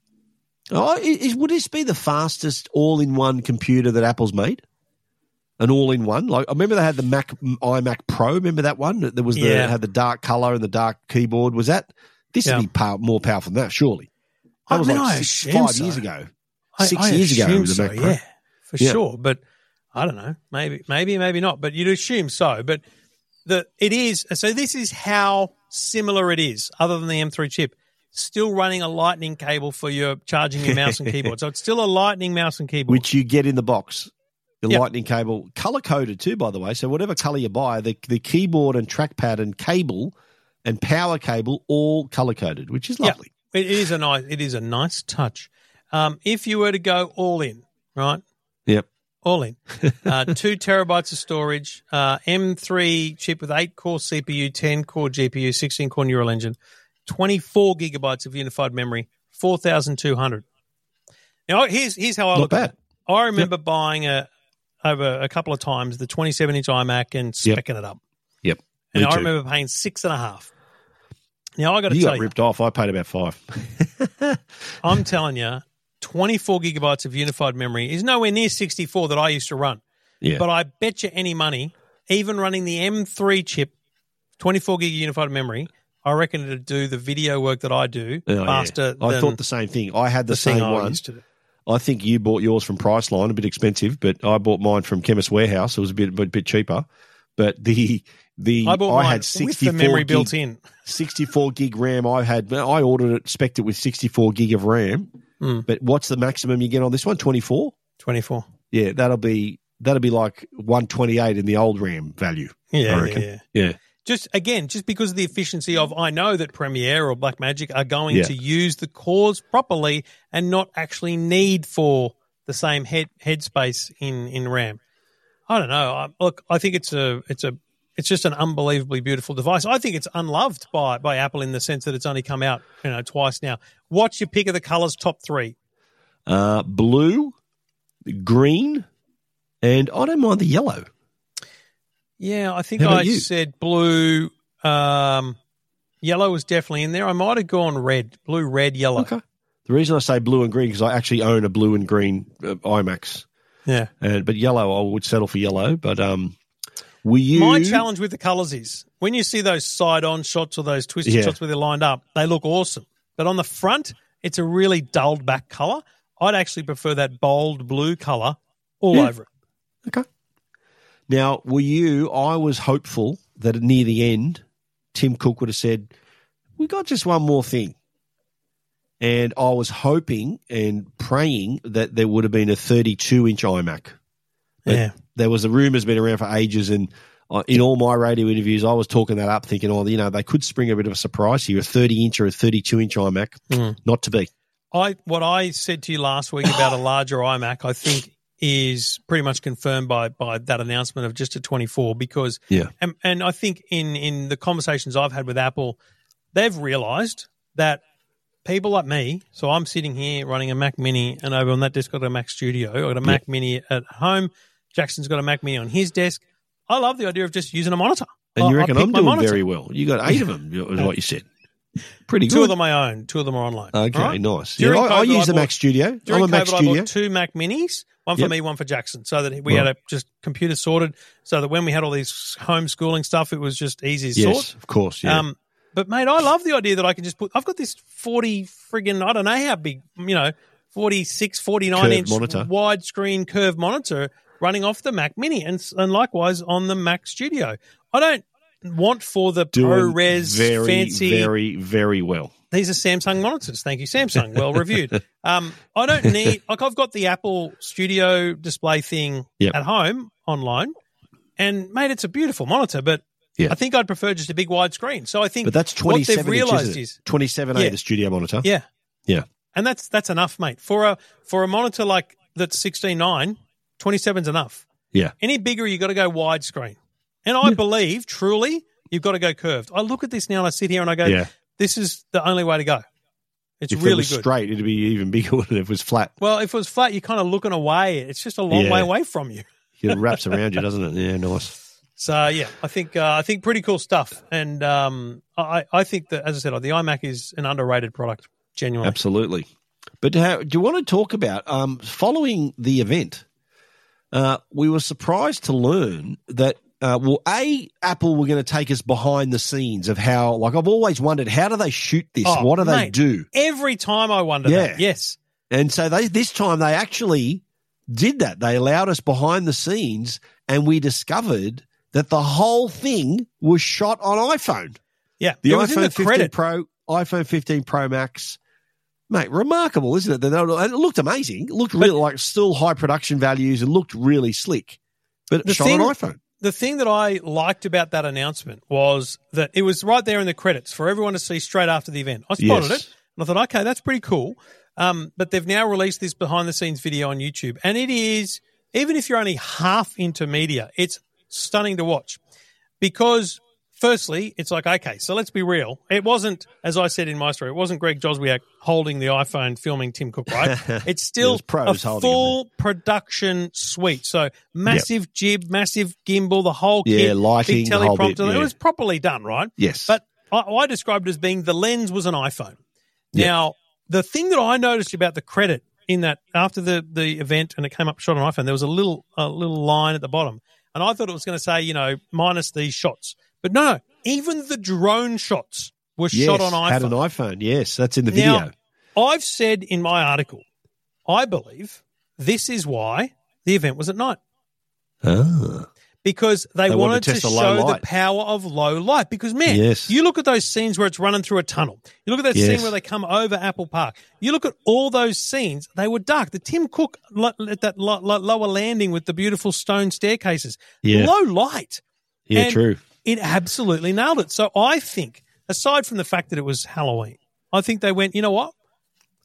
Oh, is, would this be the fastest all-in-one computer that Apple's made? An all-in-one. Like I remember they had the Mac iMac Pro. Remember that one? There was the Yeah. had the dark color and the dark keyboard. Was that? This Yeah. would be pow- more powerful than that, surely. That I was mean, like six, five so. years ago. I- Six I years ago, so. Yeah, for sure. But I don't know. Maybe, maybe, maybe not. But you'd assume so. But the it is. So this is how similar it is, other than the M3 chip. still running a lightning cable for your charging your mouse and keyboard. So it's still a lightning mouse and keyboard. which you get in the box. The Yep. lightning cable, color coded too, by the way. So whatever color you buy, the the keyboard and trackpad and cable and power cable all color coded, which is lovely. It is a nice. It is a nice touch. Um, if you were to go all in, right? Yep. All in. Uh, two terabytes of storage, uh, M3 chip with eight core CPU, 10 core GPU, 16 core neural engine, 24 gigabytes of unified memory, 4,200. Now, here's, here's how I Not look bad. at it. I remember buying a, over a couple of times the 27 inch iMac and Yep. specking it up. Yep. And Me I too. remember paying six and a half. Now, I got to You tell got you, ripped off. I paid about five. I'm telling you, 24 gigabytes of unified memory is nowhere near 64 that I used to run. Yeah. But I bet you any money, even running the M3 chip, 24 gig unified memory, I reckon it'd do the video work that I do Oh, yeah. faster I than thought the same thing. I had the, the same I one. I think you bought yours from Priceline, a bit expensive, but I bought mine from Chemist Warehouse. It was a bit a bit cheaper. But the the I bought mine had with 64 the memory gig, built in. 64 gig RAM. I had I ordered it, spec it with 64 gig of RAM. Hmm. But what's the maximum you get on this one? 24. 24. Yeah, that'll be that'll be like 128 in the old RAM value. Yeah, I yeah, yeah. Yeah, Just again, just because of the efficiency of, I know that Premiere or Blackmagic are going Yeah. to use the cores properly and not actually need for the same head headspace in in RAM. I don't know. I, look, I think it's a it's a it's just an unbelievably beautiful device. I think it's unloved by by Apple in the sense that it's only come out you know twice now. What's your pick of the colors? Top three. uh, blue, green, and I don't mind the yellow. Yeah, I think I you? said blue. Um, yellow was definitely in there. I might have gone red, blue, red, yellow. Okay. The reason I say blue and green because I actually own a blue and green uh, iMacs, Yeah. and but yellow I would settle for yellow. But um, were you My challenge with the colors is when you see those side on shots or those twisted Yeah. shots where they're lined up, they look awesome. But on the front, it's a really dulled back color. I'd actually prefer that bold blue color all Yeah. over it. Okay. Now, were you? I was hopeful that near the end, Tim Cook would have said, "We got just one more thing," and I was hoping and praying that there would have been a 32-inch iMac. But Yeah. there was a rumor's been around for ages, and uh, in all my radio interviews, I was talking that up, thinking, "Oh, you know, they could spring a bit of a surprise here: a 30-inch or a 32-inch iMac." Mm. Not to be. I what I said to you last week about a larger iMac, I think is pretty much confirmed by by that announcement of just a 24 because Yeah. and, and I think in in the conversations I've had with Apple, they've realized that people like me, so I'm sitting here running a Mac Mini, and over on that desk I've got a Mac Studio, I've got a Mac Mini at home. Jackson's got a Mac Mini on his desk. I love the idea of just using a monitor. And I- you reckon I'm doing monitor. very well? You got eight of them, is what you said. Pretty good. Two of them I own, two of them are online. Okay, All right? nice. During yeah, I, I COVID, use the I Mac Studio. During I'm a Mac COVID, I Studio. bought two Mac Minis, one for Yep. me, one for Jackson, so that we Right. had a just computer sorted, so that when we had all these homeschooling stuff, it was just easy to yes, sort. of course. Yeah. Um, but mate, I love the idea that I can just put. I've got this forty friggin' I don't know how big, you know, 46, 49 Curved inch monitor. widescreen curved monitor running off the Mac Mini, and and likewise on the Mac Studio. I don't want for the Doing ProRes very, fancy very, very well. these are Samsung monitors. Thank you, Samsung. Well reviewed. Um, I don't need like I've got the Apple Studio display thing Yep. at home on loan, and mate, it's a beautiful monitor. But Yeah. I think I'd prefer just a big wide screen. So I think But that's what 27 they've inch, realized is 27 Yeah. A, the studio monitor. yeah, Yeah. and that's that's enough, mate. For a for a monitor like that's 16.9, 27's enough. Yeah. Any bigger, you got to go widescreen. And I believe truly you've got to go curved. I look at this now and I sit here and I go, Yeah. this is the only way to go. It's If it really was good. straight, it'd be even bigger than if it was flat. Well, if it was flat, you're kind of looking away. It's just a long Yeah. way away from you. It wraps around you, doesn't it? Yeah, nice. So yeah, I think uh, I think pretty cool stuff, and um, I I think that as I said, the iMac is an underrated product. Genuinely, Absolutely. But how, do you want to talk about um, following the event? Uh, we were surprised to learn that uh, well, a Apple were going to take us behind the scenes of how. Like I've always wondered, how do they shoot this? Oh, what do they do? every time I wonder Yeah. that. Yes, And so they this time they actually did that. They allowed us behind the scenes, and we discovered that the whole thing was shot on iPhone. yeah. The it was iPhone in the 15 credit. Pro iPhone 15 Pro Max, mate, remarkable, isn't it? They- And it looked amazing. It looked really like still high production values and looked really slick. But it The shot thing- on iPhone. the thing that I liked about that announcement was that it was right there in the credits for everyone to see straight after the event. I spotted Yes. it and I thought, okay, that's pretty cool. Um, but they've now released this behind the scenes video on YouTube, and it is even if you're only half into media, it's stunning to watch because. Firstly, it's like okay, so let's be real. It wasn't, as I said in my story, it wasn't Greg Joswiak holding the iPhone filming Tim Cook, right? It's still pros a full production suite. So massive jib, massive gimbal, the whole Yeah, kit, lighting, big whole bit, teleprompter. It was properly done, right? Yes. But I, I described it as being the lens was an iPhone. Yeah. Now, the thing that I noticed about the credit in that after the, the event and it came up shot on iPhone, there was a little a little line at the bottom, and I thought it was going to say, you know, minus these shots, but no, even the drone shots were yes, shot on iPhone. had an iPhone. Yes, that's in the video. Now, I've said in my article, I believe this is why the event was at night ah. because they, They wanted wanted, to to, show the power of low light. Because man, Yes. you look at those scenes where it's running through a tunnel. You look at that Yes. scene where they come over Apple Park. You look at all those scenes; they were dark. The Tim Cook at that lo- lo- lower landing with the beautiful stone staircases, Yeah. low light. Yeah, And true. It absolutely nailed it. So I think, aside from the fact that it was Halloween, I think they went, you know what?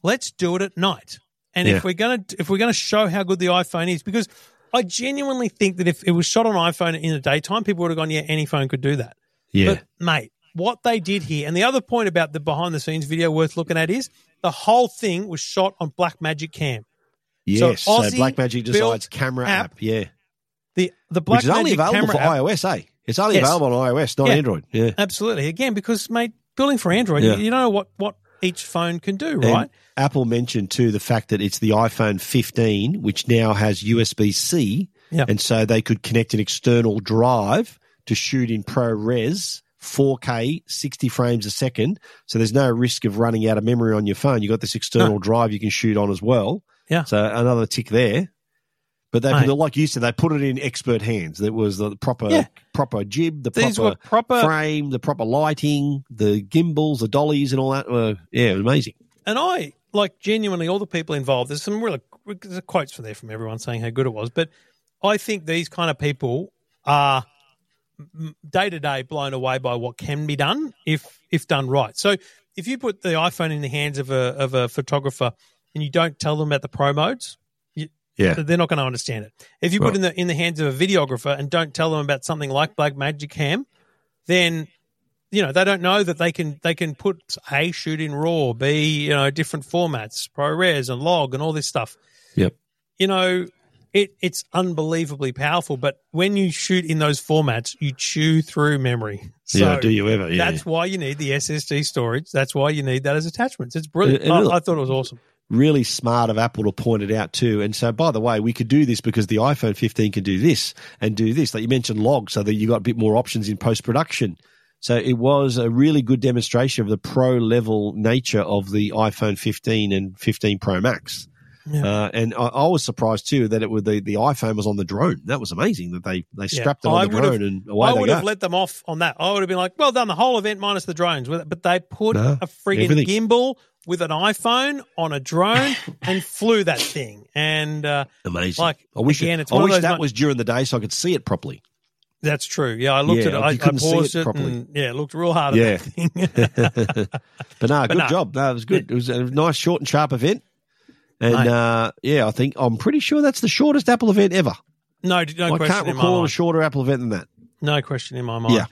Let's do it at night. And Yeah. if we're gonna if we're gonna show how good the iPhone is, because I genuinely think that if it was shot on iPhone in the daytime, people would have gone, yeah, any phone could do that. Yeah. But mate, what they did here, and the other point about the behind the scenes video worth looking at is the whole thing was shot on Blackmagic Cam. yes. So, Aussie Blackmagic decides camera app, app. Yeah. The the Black Which is only Magic available for app, iOS, eh? It's only Yes. available on iOS, not Yeah. Android. Yeah. Absolutely. Again, because mate, building for Android, Yeah. you, you know what what each phone can do, And right? Apple mentioned too the fact that it's the iPhone 15, which now has USB C, Yeah. and so they could connect an external drive to shoot in ProRes 4K, 60 frames a second. So there's no risk of running out of memory on your phone. You've got this external drive you can shoot on as well. Yeah. So another tick there. But they, Mate. like you said, they put it in expert hands. That was the proper, Yeah. proper jib, the These proper, proper frame, the proper lighting, the gimbals, the dollies, and all that. Were, yeah, it was amazing. and I like genuinely all the people involved. There's some really there's quotes from there from everyone saying how good it was, but I think these kind of people are day to day blown away by what can be done if if done right. So if you put the iPhone in the hands of a of a photographer and you don't tell them about the pro modes, Yeah. they're not going to understand it. If you put in the in the hands of a videographer and don't tell them about something like Blackmagic Cam, then you know they don't know that they can they can put a shoot in raw, b you know different formats, ProRes and log and all this stuff. Yep. You know, it it's unbelievably powerful. But when you shoot in those formats, you chew through memory. So yeah. Do you ever? Yeah. That's why you need the SSD storage. That's why you need that as attachments. It's brilliant. It- it. I, I thought it was awesome. Really smart of Apple to point it out too. And so, by the way, we could do this because the iPhone 15 can do this and do this. Like you mentioned, log, so that you got a bit more options in post production. So it was a really good demonstration of the pro level nature of the iPhone 15 and 15 Pro Max. Yeah. Uh, and I, I was surprised too that it was the, the iPhone was on the drone. That was amazing that they, they Yeah. strapped it I on the would have- drone and away I would go. have let them off on that. I would have been like, well done, the whole event minus the drones. But they put No, a friggin' everything. gimbal with an iPhone on a drone and flew that thing. And uh, Amazing. like, I wish, again, it, it's I wish that mon- was during the day so I could see it properly. that's true. Yeah, I looked Yeah, at it. I, couldn't I see paused it it, properly. and yeah, looked real hard at that thing. but no, good no. job. No, it was good. It was a nice, short, and sharp event. And uh, yeah, I think I'm pretty sure that's the shortest Apple event ever. no, no I question can't recall a shorter Apple event than that. No question in my mind. Yeah.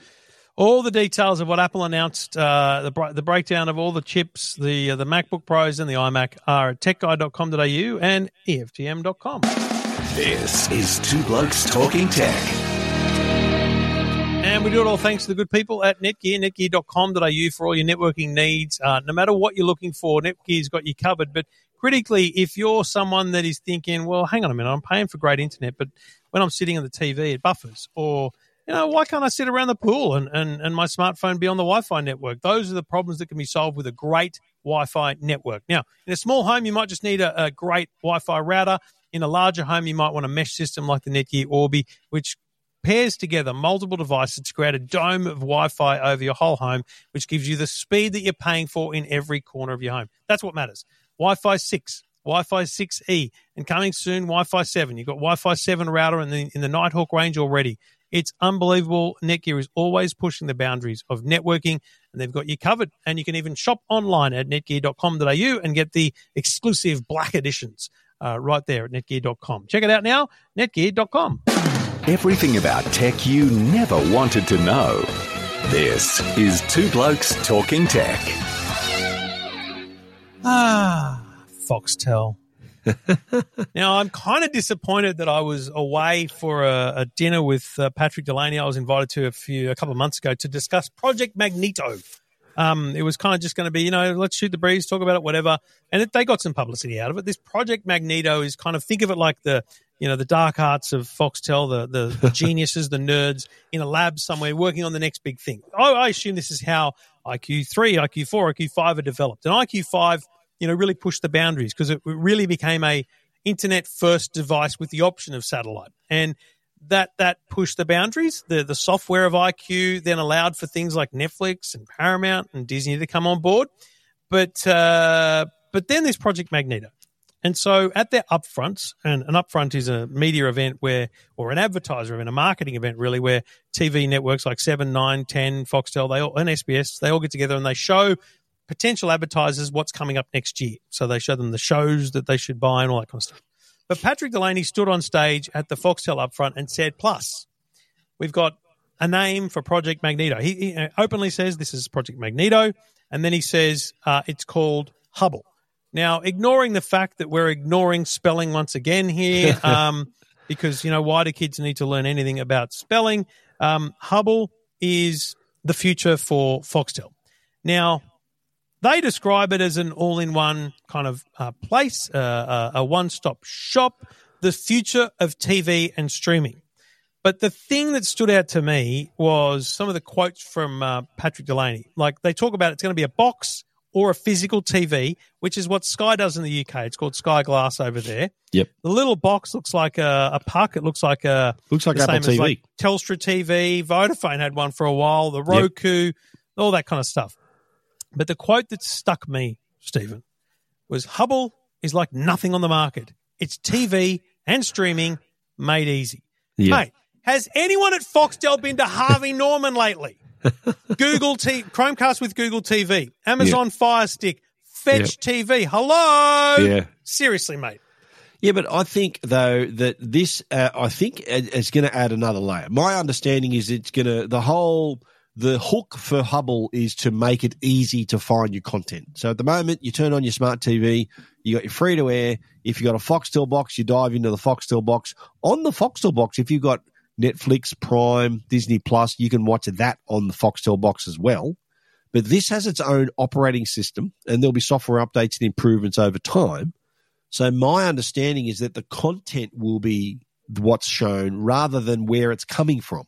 All the details of what Apple announced, uh, the the breakdown of all the chips, the uh, the MacBook Pros and the iMac are at techguide.com.au and EFTM.com. This is Two Blokes Talking Tech. And we do it all thanks to the good people at Netgear, netgear.com.au for all your networking needs. Uh, no matter what you're looking for, Netgear's got you covered. But critically, if you're someone that is thinking, well, hang on a minute, I'm paying for great internet, but when I'm sitting on the TV, it buffers. Or, you know, why can't I sit around the pool and, and, and my smartphone be on the Wi Fi network? Those are the problems that can be solved with a great Wi Fi network. Now, in a small home, you might just need a, a great Wi Fi router. In a larger home, you might want a mesh system like the Netgear Orbi, which pairs together multiple devices to create a dome of Wi-Fi over your whole home, which gives you the speed that you're paying for in every corner of your home. That's what matters. Wi-Fi six, Wi-Fi 6E, and coming soon, Wi-Fi 7. You've got Wi-Fi 7 router in the, in the Nighthawk range already. It's unbelievable. Netgear is always pushing the boundaries of networking, and they've got you covered. And you can even shop online at netgear.com.au and get the exclusive black editions uh, right there at netgear.com. Check it out now, netgear.com. Everything about tech you never wanted to know. This is Two Blokes Talking Tech. Ah, Foxtel. Now I'm kind of disappointed that I was away for a, a dinner with uh, Patrick Delaney. I was invited to a few a couple of months ago to discuss Project Magneto. Um, it was kind of just going to be, you know, let's shoot the breeze, talk about it, whatever. And it, they got some publicity out of it. This Project Magneto is kind of think of it like the, you know, the dark arts of Foxtel, the the, the geniuses, the nerds in a lab somewhere working on the next big thing. I, I assume this is how IQ three, IQ four, IQ five are developed. And IQ five you know, really pushed the boundaries because it really became a internet first device with the option of satellite. And that that pushed the boundaries. The the software of IQ then allowed for things like Netflix and Paramount and Disney to come on board. But uh, but then there's Project Magneto. And so at their upfronts, and an upfront is a media event where, or an advertiser event, a marketing event really, where TV networks like 7, 9, 10, Foxtel, they all, and SBS, they all get together and they show potential advertisers what's coming up next year. So they show them the shows that they should buy and all that kind of stuff. But Patrick Delaney stood on stage at the Foxtel upfront and said, plus, we've got a name for Project Magneto. He, he uh, openly says this is Project Magneto. And then he says uh, it's called Hubbl. Now, ignoring the fact that we're ignoring spelling once again here, um, because, you know, why do kids need to learn anything about spelling? Um, Hubbl is the future for Foxtel. Now, they describe it as an all in one kind of uh, place, uh, uh a one stop shop, the future of TV and streaming. But the thing that stood out to me was some of the quotes from uh, Patrick Delaney. Like they talk about it's going to be a box or a physical TV, which is what Sky does in the UK. It's called Sky Glass over there. Yep. The little box looks like a, a puck. It looks like a looks like the Apple same as TV. like Telstra TV. Vodafone had one for a while. The Roku, all that kind of stuff. But the quote that stuck me, Stephen, was Hubbl is like nothing on the market. It's TV and streaming made easy. Yeah. Mate, has anyone at Foxtel been to Harvey Norman lately? Google T Chromecast with Google TV, Amazon Fire Stick, Fetch TV. Hello. Yeah. Seriously, mate. Yeah, but I think though that this, uh, I think it's going to add another layer. My understanding is it's going to the whole the hook for Hubbl is to make it easy to find your content. So at the moment, you turn on your smart TV, you got your free to air. If you got a Foxtel box, you dive into the Foxtel box. On the Foxtel box, if you've got Netflix, Prime, Disney Plus, you can watch that on the Foxtel box as well. But this has its own operating system, and there'll be software updates and improvements over time. So my understanding is that the content will be what's shown rather than where it's coming from.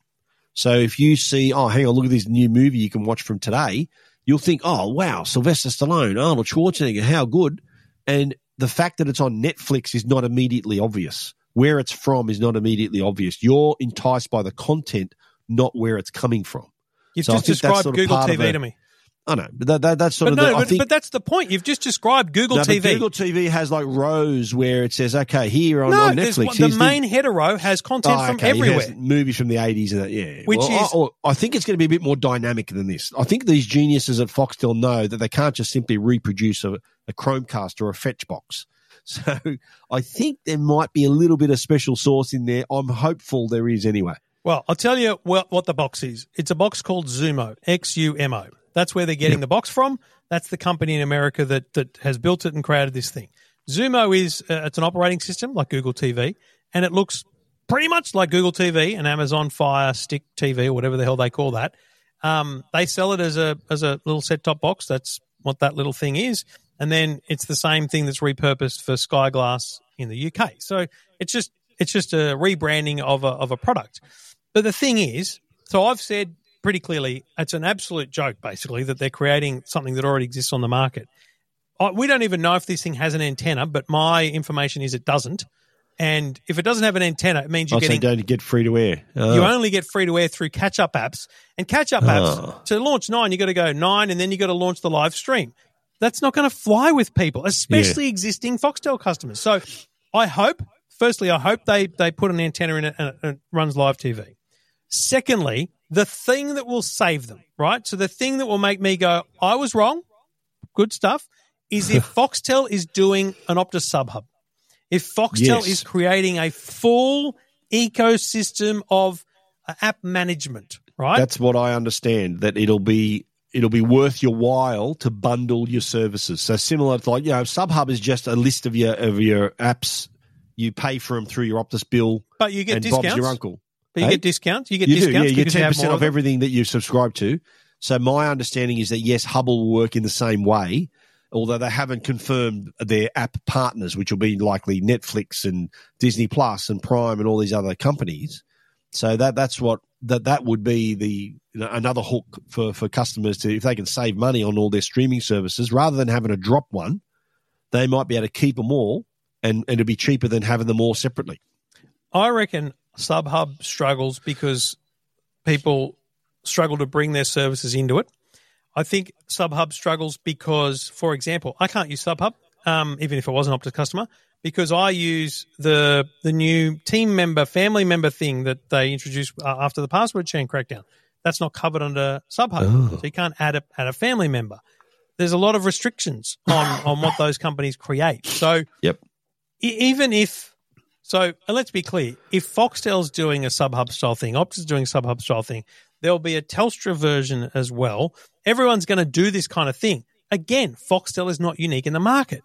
So if you see, oh, hang on, look at this new movie you can watch from today, you'll think, oh, wow, Sylvester Stallone, Arnold Schwarzenegger, how good. And the fact that it's on Netflix is not immediately obvious. Where it's from is not immediately obvious. You're enticed by the content, not where it's coming from. You've So just described Google TV a- to me. I know, but that, that, that's sort But of no, the, but, think, but that's the point. You've just described Google no, TV. Google TV has like rows where it says, okay, here on, no, on Netflix. one- the main header row has content Oh, from okay, everywhere. movies from the 80s and that, yeah. Which Well, is- I, I think it's going to be a bit more dynamic than this. I think these geniuses at Foxtel know that they can't just simply reproduce a, a Chromecast or a fetch box. So I think there might be a little bit of special sauce in there. I'm hopeful there is anyway. Well, I'll tell you what, what the box is. It's a box called Xumo, X U M O. That's where they're getting the box from. That's the company in America that that has built it and created this thing. Xumo is uh, it's an operating system like Google TV, and it looks pretty much like Google TV and Amazon Fire Stick TV or whatever the hell they call that. Um, they sell it as a as a little set top box. That's what that little thing is, and then it's the same thing that's repurposed for Sky Glass in the UK. So it's just it's just a rebranding of a of a product. But the thing is, so I've said pretty clearly, it's an absolute joke, basically, that they're creating something that already exists on the market. I- We don't even know if this thing has an antenna, but my information is it doesn't. And if it doesn't have an antenna, it means you're Oh, so getting don't get free to air. Oh. you only get free to air through catch up apps. And catch up oh. apps, Oh. to launch nine, you've got to go nine and then you've got to launch the live stream. That's not going to fly with people, especially existing Foxtel customers. So I hope, firstly, I hope they, they put an antenna in it and it, and it runs live TV. Secondly, the thing that will save them, right? So the thing that will make me go, I was wrong, good stuff, is if Foxtel is doing an Optus sub hub. If Foxtel Yes. is creating a full ecosystem of uh, app management, right? That's what I understand. That it'll be it'll be worth your while to bundle your services. So similar to like you know, SubHub is just a list of your of your apps. You pay for them through your Optus bill, but you get and discounts. Bob's your uncle. You Hey? get discounts. You get You do, discounts yeah. You get ten percent off everything that you subscribe to. So my understanding is that yes, Hubbl will work in the same way, although they haven't confirmed their app partners, which will be likely Netflix and Disney Plus and Prime and all these other companies. So that that's what that that would be the you know, another hook for for customers to if they can save money on all their streaming services rather than having to drop one, they might be able to keep them all and, and it'll be cheaper than having them all separately. I reckon SubHub struggles because people struggle to bring their services into it. I think SubHub struggles because, for example, I can't use SubHub, um, even if I was an Optus customer, because I use the the new team member, family member thing that they introduced uh, after the password chain crackdown. That's not covered under SubHub, Oh. so you can't add a add a family member. There's a lot of restrictions on on what those companies create. So Yep. e- even if so, and let's be clear: if Foxtel's doing a SubHub style thing, Optus is doing a SubHub style thing, there'll be a Telstra version as well. Everyone's going to do this kind of thing. Again, Foxtel is not unique in the market,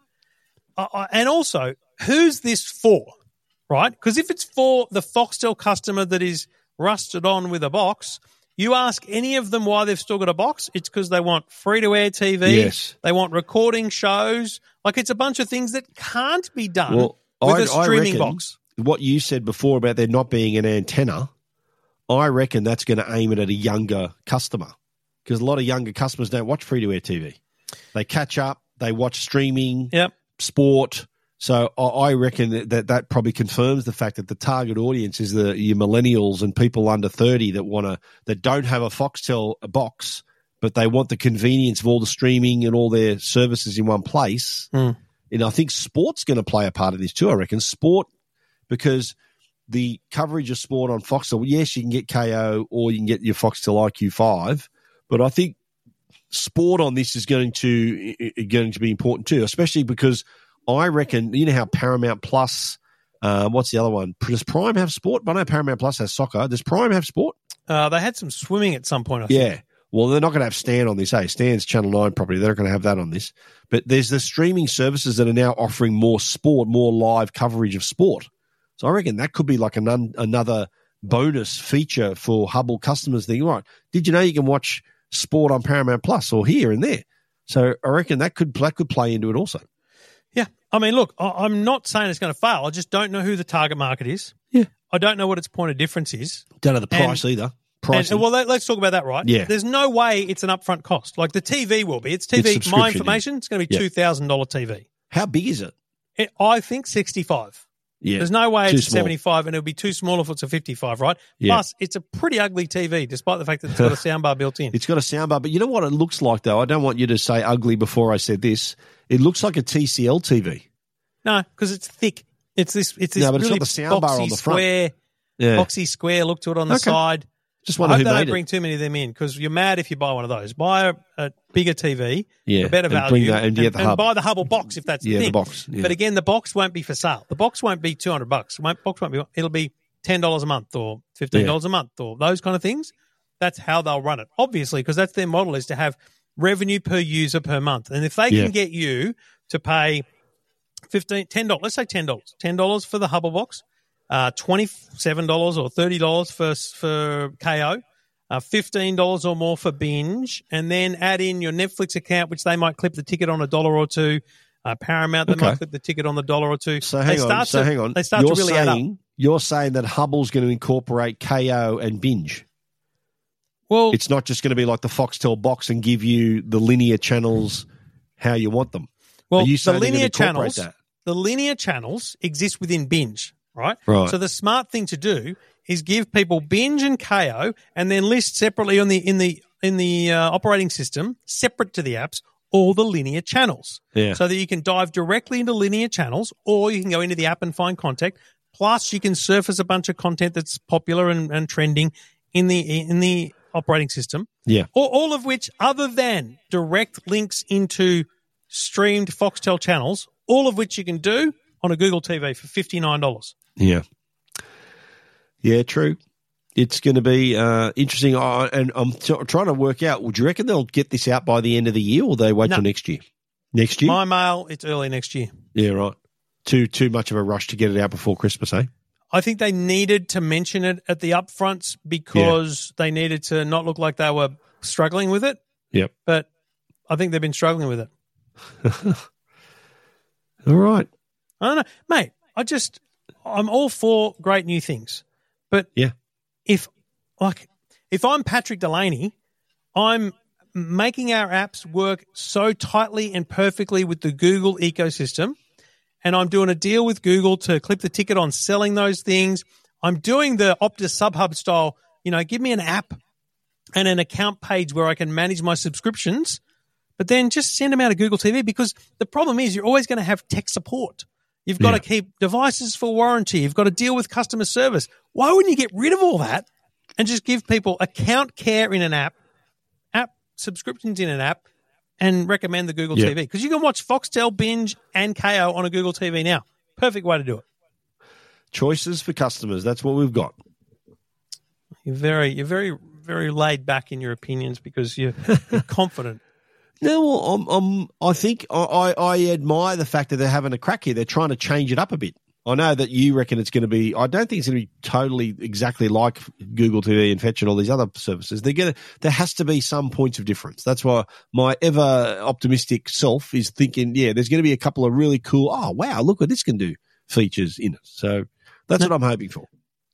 uh, and also, who's this for? Right? Because if it's for the Foxtel customer that is rusted on with a box, you ask any of them why they've still got a box. It's because they want free to air TV. Yes. They want recording shows. Like it's a bunch of things that can't be done Well, with I- a streaming box. what you said before about there not being an antenna, I reckon that's going to aim it at a younger customer because a lot of younger customers don't watch free to air TV. They catch up, they watch streaming, Yep. sport. So I- reckon that, that probably confirms the fact that the target audience is the your millennials and people under thirty that want to that don't have a Foxtel box, but they want the convenience of all the streaming and all their services in one place. Hmm. And I think sport's going to play a part of this too. I reckon sport because the coverage of sport on Foxtel. Yes, you can get Kayo or you can get your Foxtel IQ five, but I think sport on this is going to going to be important too, especially because I reckon you know how Paramount Plus. Uh, what's the other one? Does Prime have sport? But I know Paramount Plus has soccer. Does Prime have sport? Uh, they had some swimming at some point. I think. Well, they're not going to have Stan on this. Hey, Stan's Channel 9 property. They're not going to have that on this. But there's the streaming services that are now offering more sport, more live coverage of sport. So I reckon that could be like an un- another bonus feature for Hubbl customers. Thinking, right, did you know you can watch sport on Paramount Plus or here and there? So I reckon that could that could play into it also. Yeah. I mean, look, I, I'm not saying it's going to fail. I just don't know who the target market is. Yeah. I don't know what its point of difference is. Don't know the And- price either. And, well, let, us talk about that, right? Yeah. There's no way it's an upfront cost. Like the TV will be. It's It's TV. subscription, my information. It's going to be Yeah. two thousand dollar TV. How big is it? It, I think sixty five. Yeah. There's no way Too it's small. 75 and it'll be too small if it's a 55, right? Yeah. Plus, it's a pretty ugly TV, despite the fact that it's got a soundbar built in. It's got a soundbar, but you know what it looks like though? I don't want you to say ugly before I said this. It looks like a TCL TV. No, because it's thick. It's this. It's this No, but it's really got the soundbar boxy on the front. square, Yeah. boxy square look to it on the Okay. side. Just I hope who they don't made bring it. too many of them in because you're mad if you buy one of those. Buy a, a bigger TV, Yeah, a better and value, bring that- and get the hub. buy the Hubbl box if that's the Yeah, the thing. box, yeah. But again, the box won't be for sale. The box won't be two hundred bucks. The box won't be. It'll be ten dollars a month or fifteen dollars a month or those kind of things. That's how they'll run it. Obviously, because that's their model is to have revenue per user per month. And if they Yeah. can get you to pay fifteen, ten dollars, let's say ten dollars, ten dollars for the Hubbl box, uh, twenty seven dollars or thirty dollars for for Kayo, uh, fifteen dollars or more for binge, and then add in your Netflix account, which they might clip the ticket on a dollar or two. Uh, Paramount, they Okay. might clip the ticket on the dollar or two. So They hang on. So to- hang on. They start you're to really add up. saying you're saying that Hubbl's going to incorporate Kayo and binge. Well, It's not just going to be like the Foxtel box and give you the linear channels how you want them. well, the saying linear channels, that? the linear channels exist within binge. Right? Right. So the smart thing to do is give people binge and Kayo, and then list separately on the in the in the uh, operating system, separate to the apps, all the linear channels. Yeah. So that you can dive directly into linear channels, or you can go into the app and find contact. Plus, you can surface a bunch of content that's popular and, and trending in the in the operating system. Yeah. All, all of which, other than direct links into streamed Foxtel channels, all of which you can do on a Google TV for fifty nine dollars. Yeah. Yeah, true. It's going to be uh, interesting. Uh, and I'm t- trying to work out, would you reckon they'll get this out by the end of the year or they wait No. till next year? Next year? My mail, it's early next year. yeah, right. Too too much of a rush to get it out before Christmas, eh? I think they needed to mention it at the upfronts because they needed to not look like they were struggling with it. Yep. But I think they've been struggling with it. All right. I don't know, mate. I just I'm all for great new things, but Yeah. if like if I'm Patrick Delaney, I'm making our apps work so tightly and perfectly with the Google ecosystem, and I'm doing a deal with Google to clip the ticket on selling those things. I'm doing the Optus SubHub style. You know, give me an app and an account page where I can manage my subscriptions, but then just send them out of Google TV because the problem is you're always going to have tech support. You've got Yeah. to keep devices for warranty. You've got to deal with customer service. Why wouldn't you get rid of all that and just give people account care in an app, app subscriptions in an app, and recommend the Google Yeah. TV? Because you can watch Foxtel, Binge, and Kayo on a Google TV now. Perfect way to do it. Choices for customers. That's what we've got. You're very, you're very, very laid back in your opinions because you're, you're confident. No, well, I'm, I'm, I think I, I I admire the fact that they're having a crack here. They're trying to change it up a bit. I know that you reckon it's going to be. I don't think it's going to be totally exactly like Google TV and Fetch and all these other services. They're going to. There has to be some points of difference. That's why my ever optimistic self is thinking, yeah, there's going to be a couple of really cool. Oh wow, look what this can do features in it. So that's what I'm hoping for.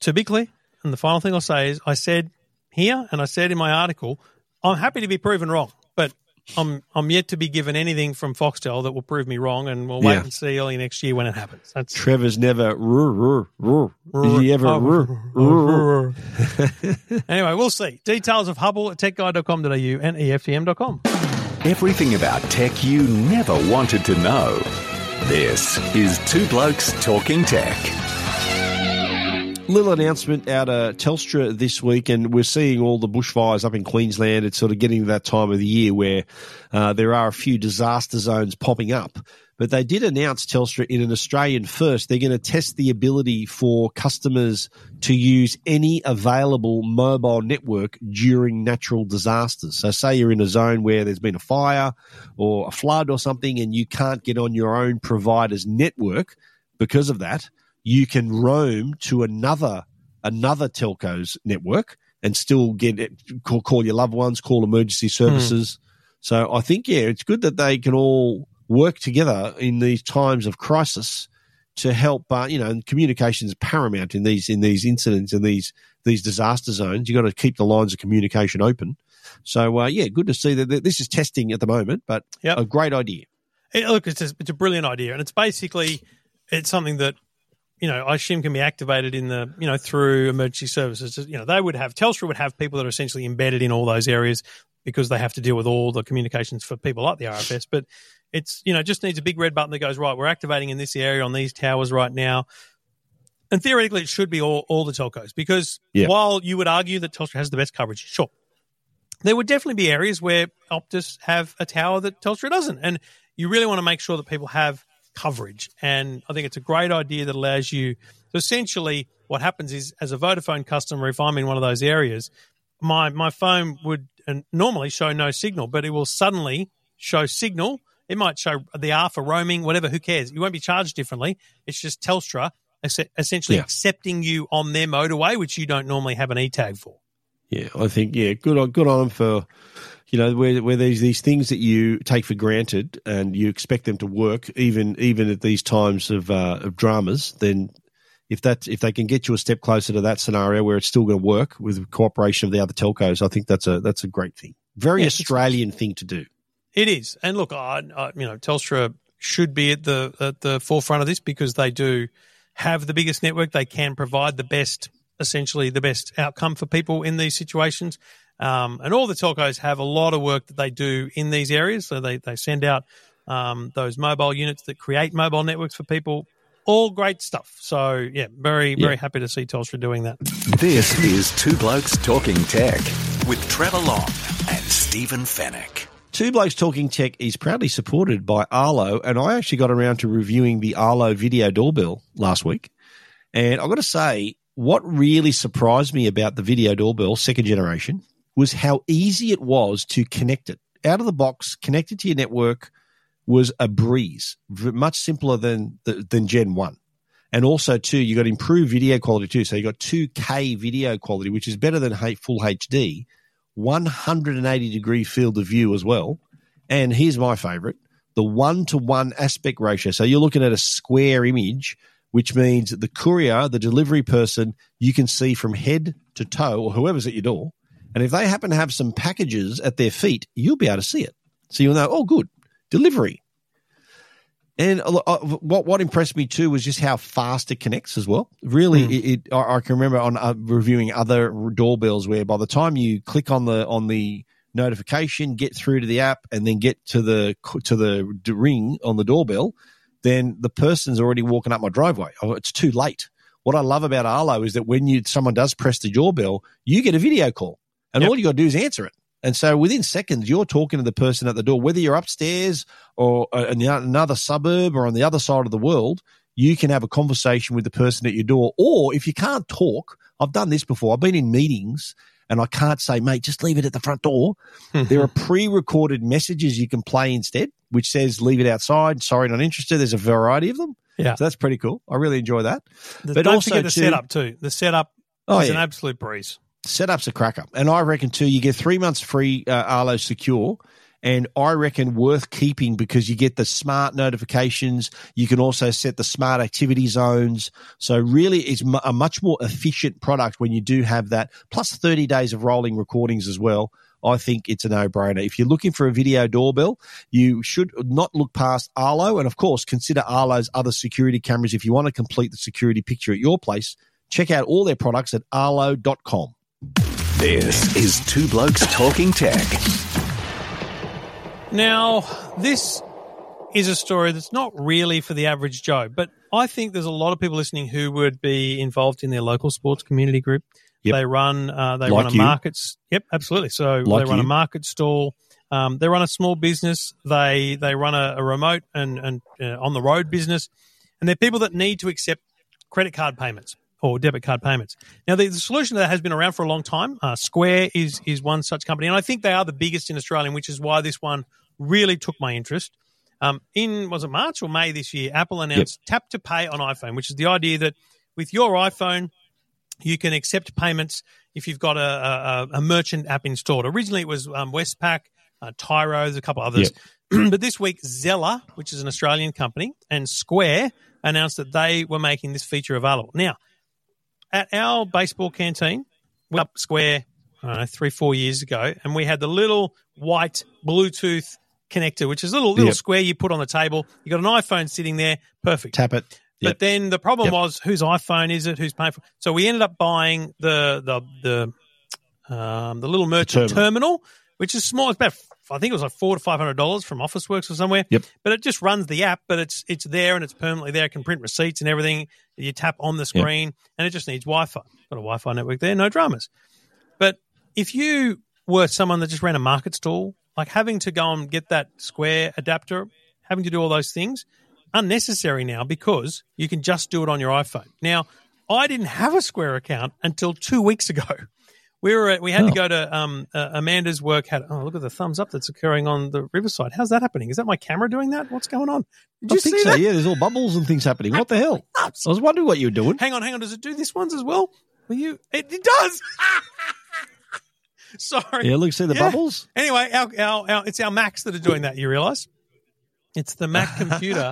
to be clear, and the final thing I'll say is I said here and I said in my article, I'm happy to be proven wrong, but I'm I'm yet to be given anything from Foxtel that will prove me wrong, and we'll wait Yeah. and see early next year when it happens. That's Trevor's never. Roar, roar, roar. Did he ever? Oh, roar, roar? anyway, we'll see. Details of Hubbl at techguide.com.au and EFTM.com. Everything about tech you never wanted to know. This is Two Blokes Talking Tech. Little announcement out of Telstra this week, and we're seeing all the bushfires up in Queensland. It's sort of getting to that time of the year where uh, there are a few disaster zones popping up. But they did announce Telstra in an Australian first. They're going to test the ability for customers to use any available mobile network during natural disasters. So, say you're in a zone where there's been a fire or a flood or something, and you can't get on your own provider's network because of that you can roam to another another telco's network and still get it, call, call your loved ones, call emergency services. So I think yeah, it's good that they can all work together in these times of crisis to help. Uh, you know, and communication is paramount in these in these incidents in these these disaster zones. You have got to keep the lines of communication open. So uh, yeah, good to see that this is testing at the moment, but Yep. a great idea. It, look, it's a, it's a brilliant idea, and it's basically it's something that you know I assume can be activated in the you know through emergency services. You know, they would have Telstra would have people that are essentially embedded in all those areas because they have to deal with all the communications for people like the RFS. But it's you know just needs a big red button that goes right. We're activating in this area on these towers right now. And theoretically, it should be all, all the telcos because Yeah. while you would argue that Telstra has the best coverage, sure, there would definitely be areas where Optus have a tower that Telstra doesn't. And you really want to make sure that people have coverage. And I think it's a great idea that allows you so essentially what happens is as a Vodafone customer, if I'm in one of those areas, my my phone would uh, normally show no signal, but it will suddenly show signal. It might show the R for roaming, whatever, who cares? You won't be charged differently. It's just Telstra essentially Yeah. accepting you on their motorway, which you don't normally have an E tag for. Yeah, I think yeah, good on good on them for you know where where these these things that you take for granted and you expect them to work even even at these times of uh, of dramas. Then if that if they can get you a step closer to that scenario where it's still going to work with cooperation of the other telcos, I think that's a that's a great thing. Very Yeah, Australian thing to do. It is, and look, I, I, you know, Telstra should be at the at the forefront of this because they do have the biggest network. They can provide the best, essentially the best outcome for people in these situations. Um, and all the telcos have a lot of work that they do in these areas. So they, they send out um, those mobile units that create mobile networks for people. All great stuff. So yeah, very very happy to see Telstra doing that. This is Two Blokes Talking Tech with Trevor Long and Stephen Fenech. Two Blokes Talking Tech is proudly supported by Arlo, and I actually got around to reviewing the Arlo video doorbell last week. And I've got to say, what really surprised me about the video doorbell second generation was how easy it was to connect it. Out of the box, connected to your network was a breeze, much simpler than than Gen 1. And also, too, you got improved video quality too. So you got 2K video quality, which is better than full HD, 180 degree field of view as well. And here's my favorite the one to one aspect ratio. So you're looking at a square image, which means the courier, the delivery person, you can see from head to toe or whoever's at your door. And if they happen to have some packages at their feet, you'll be able to see it. So you'll know, oh, good, delivery. And uh, what what impressed me too was just how fast it connects as well. Really, it, it I, I can remember on uh, reviewing other doorbells where by the time you click on the on the notification, get through to the app, and then get to the to the ring on the doorbell, then the person's already walking up my driveway. Oh, it's too late. What I love about Arlo is that when you someone does press the doorbell, you get a video call, and Yep. all you got to do is answer it. And so within seconds, you're talking to the person at the door, whether you're upstairs or uh, in the- another suburb or on the other side of the world. You can have a conversation with the person at your door, or if you can't talk, I've done this before. I've been in meetings and I can't say, mate, just leave it at the front door. there are pre-recorded messages you can play instead, which says leave it outside. Sorry, not interested. There's a variety of them. Yeah. So that's pretty cool. I really enjoy that. The- But don't also forget the too- setup too. The setup Oh, is an absolute breeze. Setup's a cracker. And I reckon too, you get three months free uh, Arlo Secure. And I reckon worth keeping because you get the smart notifications. You can also set the smart activity zones. So really it's a much more efficient product when you do have that. Plus 30 days of rolling recordings as well. I think it's a no-brainer. If you're looking for a video doorbell, you should not look past Arlo. And of course, consider Arlo's other security cameras. If you want to complete the security picture at your place, check out all their products at arlo.com. This is Two Blokes Talking Tech. Now, this is a story that's not really for the average Joe, but I think there's a lot of people listening who would be involved in their local sports community group. Yep. They run, uh, they Like run a you. markets. Yep, absolutely. So Like they run a market stall. Um, they run a small business. They they run a, a remote and and uh, on the road business, and they're people that need to accept credit card payments or debit card payments. Now, the, the solution to that has been around for a long time. Uh, Square is is one such company, and I think they are the biggest in Australia, which is why this one really took my interest. Um, in was it March or May this year? Apple announced Tap to Pay on iPhone, which is the idea that with your iPhone, you can accept payments if you've got a, a, a merchant app installed. Originally, it was um, Westpac, uh, Tyro, there's a couple others. but this week, Zeller, which is an Australian company, and Square announced that they were making this feature available. Now, at our baseball canteen, we up Square, I know, three, four years ago, and we had the little white Bluetooth connector, which is a little little Yep. square you put on the table. You got an iPhone sitting there, perfect. Tap it. But then the problem Yep. was whose iPhone is it? Who's paying for? So we ended up buying the the the um, the little merchant terminal. terminal. which is small. It's about I think it was like four to five hundred dollars from OfficeWorks or somewhere. Yep. But it just runs the app, but it's it's there and it's permanently there. It can print receipts and everything. You tap on the screen, and it just needs Wi-Fi. Got a Wi-Fi network there, no dramas. But if you were someone that just ran a market stall, like having to go and get that Square adapter, having to do all those things, unnecessary now because you can just do it on your iPhone. Now, I didn't have a Square account until two weeks ago. We were at, we had to Oh. go to um, uh, Amanda's work. Had oh look at the thumbs up that's occurring on the Riverside. How's that happening? Is that my camera doing that? What's going on? Did I you think see so. that? Yeah, there's all bubbles and things happening. What the hell? I was wondering what you were doing. Hang on, hang on. Does it do this ones as well? Will you? It, it does. Sorry. Yeah, look, see the Yeah. bubbles? Anyway, our, our, our, it's our Macs that are doing that. You realise? It's the Mac computer.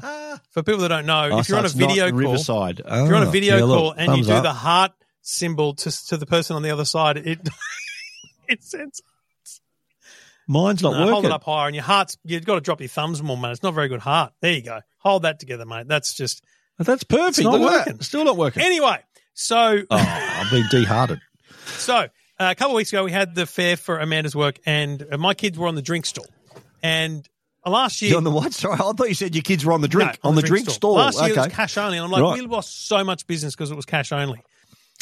For people that don't know, Oh, if so you're on a video call, if you're on a Oh, video call and you do up. the heart symbol to to the person on the other side, it it sends. Mine's not No, working. hold it up higher, and your heart's. You've got to drop your thumbs more, man. It's not very good heart. There you go. Hold that together, mate. That's just oh, That's perfect. It's not Look working. Still not working. Anyway, so oh, I've been dehearted. So a couple of weeks ago, we had the fair for Amanda's work, and uh, my kids were on the drink stall. And uh, last year, You on the what? Sorry, I thought you said your kids were on the drink. No, on, the, drink, stall. Last year it was cash only, and I'm like, Right. we lost so much business because it was cash only.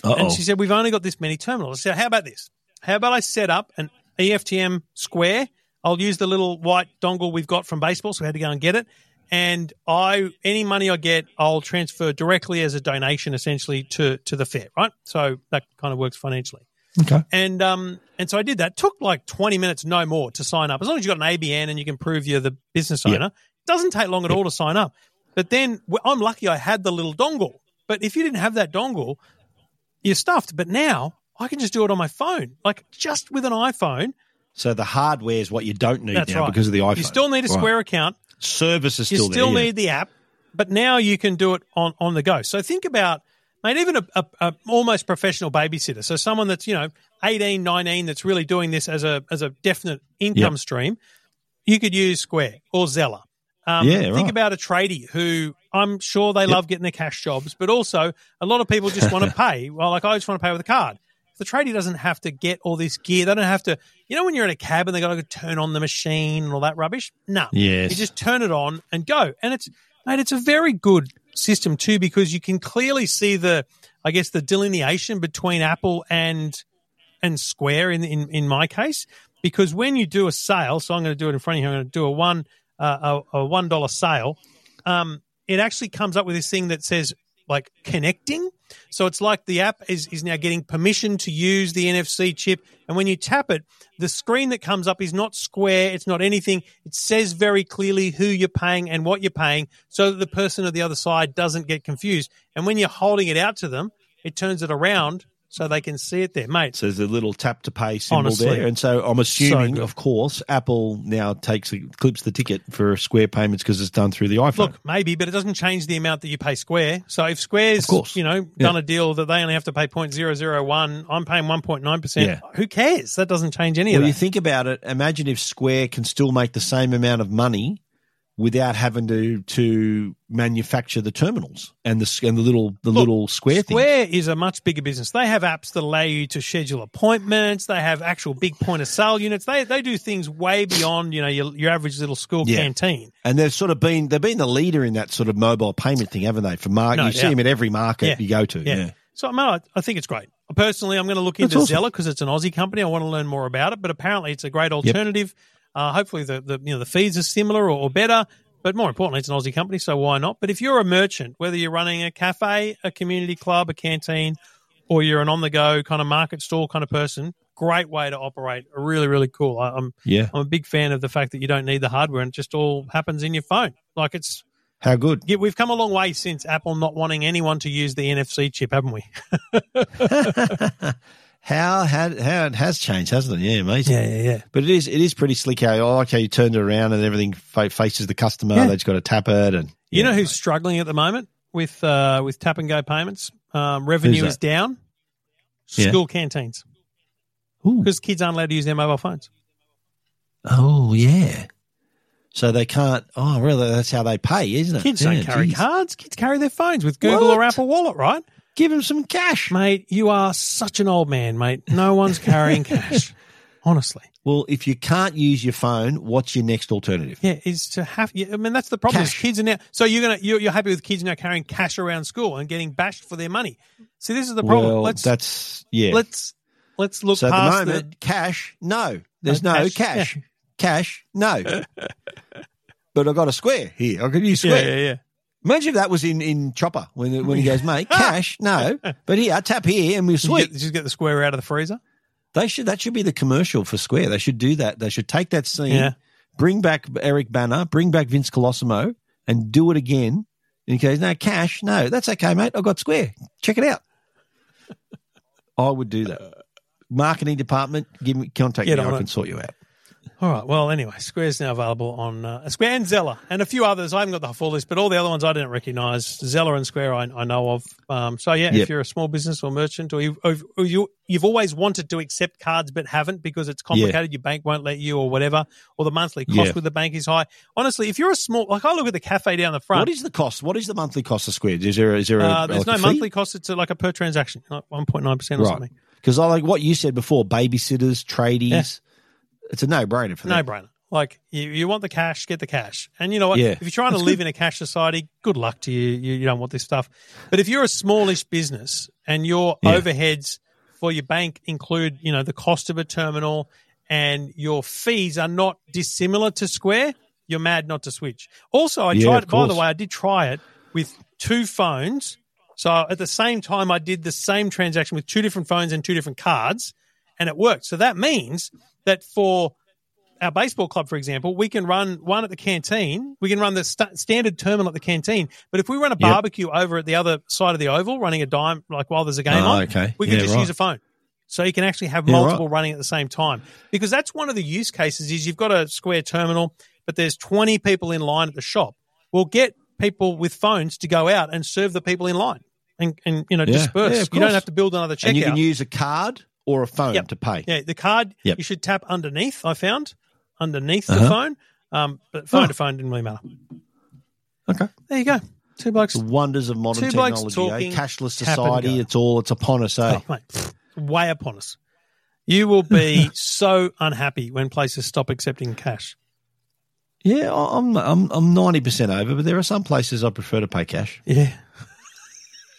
Uh-oh. And she said, we've only got this many terminals. I said, how about this? How about I set up an EFTM square? I'll use the little white dongle we've got from baseball, so we had to go and get it. And I, any money I get, I'll transfer directly as a donation, essentially to to the fair, right? So that kind of works financially. Okay. And um and so I did that. Took like twenty minutes, no more, to sign up. As long as you've got an ABN and you can prove you're the business owner, it doesn't take long at all to sign up. But then I'm lucky I had the little dongle. But if you didn't have that dongle, you're stuffed. But now I can just do it on my phone, like just with an iPhone. So the hardware is what you don't need That's now right. because of the iPhone. You still need a Right. Square account. Service is You still, still there. yeah. need the app, but now you can do it on, on the go. So think about, mate, even a, a, a almost professional babysitter. So someone that's, you know, 18, 19, that's really doing this as a, as a definite income Yep. stream, you could use Square or Zeller. Um, Yeah, think right. about a tradie who I'm sure they love getting the cash jobs, but also a lot of people just want to pay. Well, like I just want to pay with a card. The tradie doesn't have to get all this gear. They don't have to, you know, when you're in a cab and they got to turn on the machine and all that rubbish. No, Yes. you just turn it on and go. And it's, mate, it's a very good system too because you can clearly see the, I guess, the delineation between Apple and and Square in in in my case. Because when you do a sale, so I'm going to do it in front of you. I'm going to do a one uh, a, a one dollar sale. Um, it actually comes up with this thing that says like connecting. So it's like the app is, is now getting permission to use the NFC chip. And when you tap it, the screen that comes up is not square. It's not anything. It says very clearly who you're paying and what you're paying so that the person at the other side doesn't get confused. And when you're holding it out to them, it turns it around so they can see it there, mate. So there's a little tap to pay symbol Honestly. there, and so I'm assuming, good. of course, Apple now takes clips the ticket for Square payments because it's done through the iPhone. Look, maybe, but it doesn't change the amount that you pay Square. So if Square's, Of course. you know, done a deal that they only have to pay 0.001, I'm paying 1.9%. Yeah. Who cares? That doesn't change any well, of you think about it. Imagine if Square can still make the same amount of money without having to to manufacture the terminals and the and the little the little Square, thing. Square is a much bigger business. They have apps that allow you to schedule appointments. They have actual big point of sale units. They they do things way beyond you know your, your average little school Yeah. canteen. And they've sort of been they've been the leader in that sort of mobile payment thing, haven't they? For market, No you see them at every market Yeah. you go to. Yeah. Yeah. So man, I, I think it's great. Personally, I'm going to look That's into awesome. Zeller because it's an Aussie company. I want to learn more about it. But apparently, it's a great alternative. Uh, hopefully, the, the you know the fees are similar or, or better. But more importantly, it's an Aussie company, so why not? But if you're a merchant, whether you're running a cafe, a community club, a canteen, or you're an on-the-go kind of market stall kind of person, great way to operate. Really, really cool. I, I'm Yeah. I'm a big fan of the fact that you don't need the hardware and it just all happens in your phone. Like it's How good? yeah, we've come a long way since Apple not wanting anyone to use the NFC chip, haven't we? How how how it has changed, hasn't it? Yeah, amazing. yeah, yeah. Yeah. But it is it is pretty slick. How I like how you turned it around and everything faces the customer. Yeah. They just got to tap it and You yeah. know who's struggling at the moment with uh, with tap and go payments? Um, revenue Who's is down. Yeah. School canteens because kids aren't allowed to use their mobile phones. Oh yeah. So they can't. Oh, really? That's how they pay, isn't it? Kids Yeah, don't carry geez. cards. Kids carry their phones with Google What? or Apple Wallet, right? Give him some cash. Mate, you are such an old man, mate. No one's carrying cash. Honestly. Well, if you can't use your phone, what's your next alternative? Yeah, is to have. yeah, I mean, that's the problem. Cash. kids are now. So you're gonna you're, you're happy with kids now carrying cash around school and getting bashed for their money. See, this is the problem. Well, let's that's yeah. let's let's look so at the past moment, cash, no. There's No no, cash, cash. yeah. Cash, no. but I've got a square here. I could use the, square. yeah, yeah, yeah. Imagine if that was in, in Chopper when when he goes, mate, cash, no. But here, tap here and you, sweet. get, get the square out of the freezer? They should that should be the commercial for Square. They should do that. They should take that scene, Yeah. bring back Eric Bana, bring back Vince Colosimo, and do it again. And he goes, No, cash, no, that's okay, mate. I've got Square. Check it out. I would do that. Marketing department, give me contact Get me. I can sort you out. All right. Well, anyway, Square's now available on uh, Square and Zeller and a few others. I haven't got the full list, but all the other ones I didn't recognise. Zeller and Square I, I know of. Um, so yeah, Yep. if you're a small business or merchant, or, you, or you you've always wanted to accept cards but haven't because it's complicated, your bank won't let you, or whatever, or the monthly cost Yeah. with the bank is high. Honestly, if you're a small, like I look at the cafe down the front. What is the cost? What is the monthly cost of Square? Is there is there a, uh, there's like no monthly cost. It's like a per transaction, like 1.9 percent or Right. something. Because I like what you said before, babysitters, tradies. It's a no brainer for No brainer. Like you, you want the cash, get the cash. And you know what? Yeah. If you're trying to live in a cash society, good luck to you. you. You don't want this stuff. But if you're a smallish business and your Yeah. overheads for your bank include, you know, the cost of a terminal and your fees are not dissimilar to Square, you're mad not to switch. Also, I Yeah, tried. By the way, I did try it with two phones. So at the same time, I did the same transaction with two different phones and two different cards, and it worked. So that means that for our baseball club, for example, we can run one at the canteen. We can run the st- standard terminal at the canteen. But if we run a Yep. barbecue over at the other side of the oval, running a dime, like while there's a game Oh, on, okay. we can Yeah, just right. use a phone. So you can actually have Yeah, multiple running at the same time. Because that's one of the use cases is you've got a square terminal, but there's 20 people in line at the shop. We'll get people with phones to go out and serve the people in line and, and you know, Yeah. disperse. You don't have to build another checkout. and you can use a card or a phone Yep. to pay. Yeah, the card Yep. you should tap underneath. I found underneath the Uh-huh. phone, um, but phone Oh. to phone didn't really matter. Okay. There you go. Two blokes. The wonders of modern technology, talking, eh? cashless society. It's all it's upon us, eh? Oh, mate, way upon us. You will be so unhappy when places stop accepting cash. Yeah, I'm I'm I'm ninety percent over, but there are some places I prefer to pay cash, Yeah.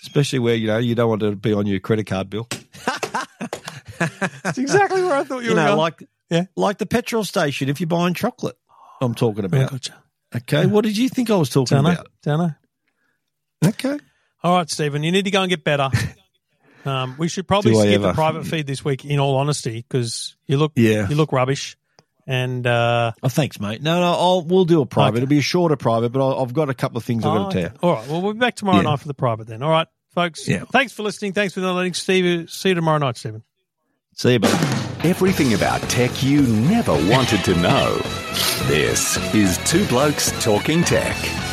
especially where you know you don't want to be on your credit card bill. That's exactly where I thought you, You were know, going. like Yeah. like the petrol station. If you're buying chocolate, I'm talking yeah, about. gotcha. Okay, what did you think I was talking Don't about? Don't know. Okay, All right, Stephen, you need to go and get better. Um, we should probably Do I skip the private feed this week. In all honesty, because you look, Yeah. you look rubbish, and uh, oh thanks, mate. No, no, I'll we'll do a private. Okay. It'll be a shorter private, but I'll, I've got a couple of things I've Oh, got to tell okay. you. All right. Well, we'll be back tomorrow Yeah. night for the private then. All right, folks. Yeah. Thanks for listening. Thanks for downloading. Steve, see you tomorrow night, Stephen. See you, buddy. Everything about tech you never wanted to know. This is Two Blokes Talking Tech.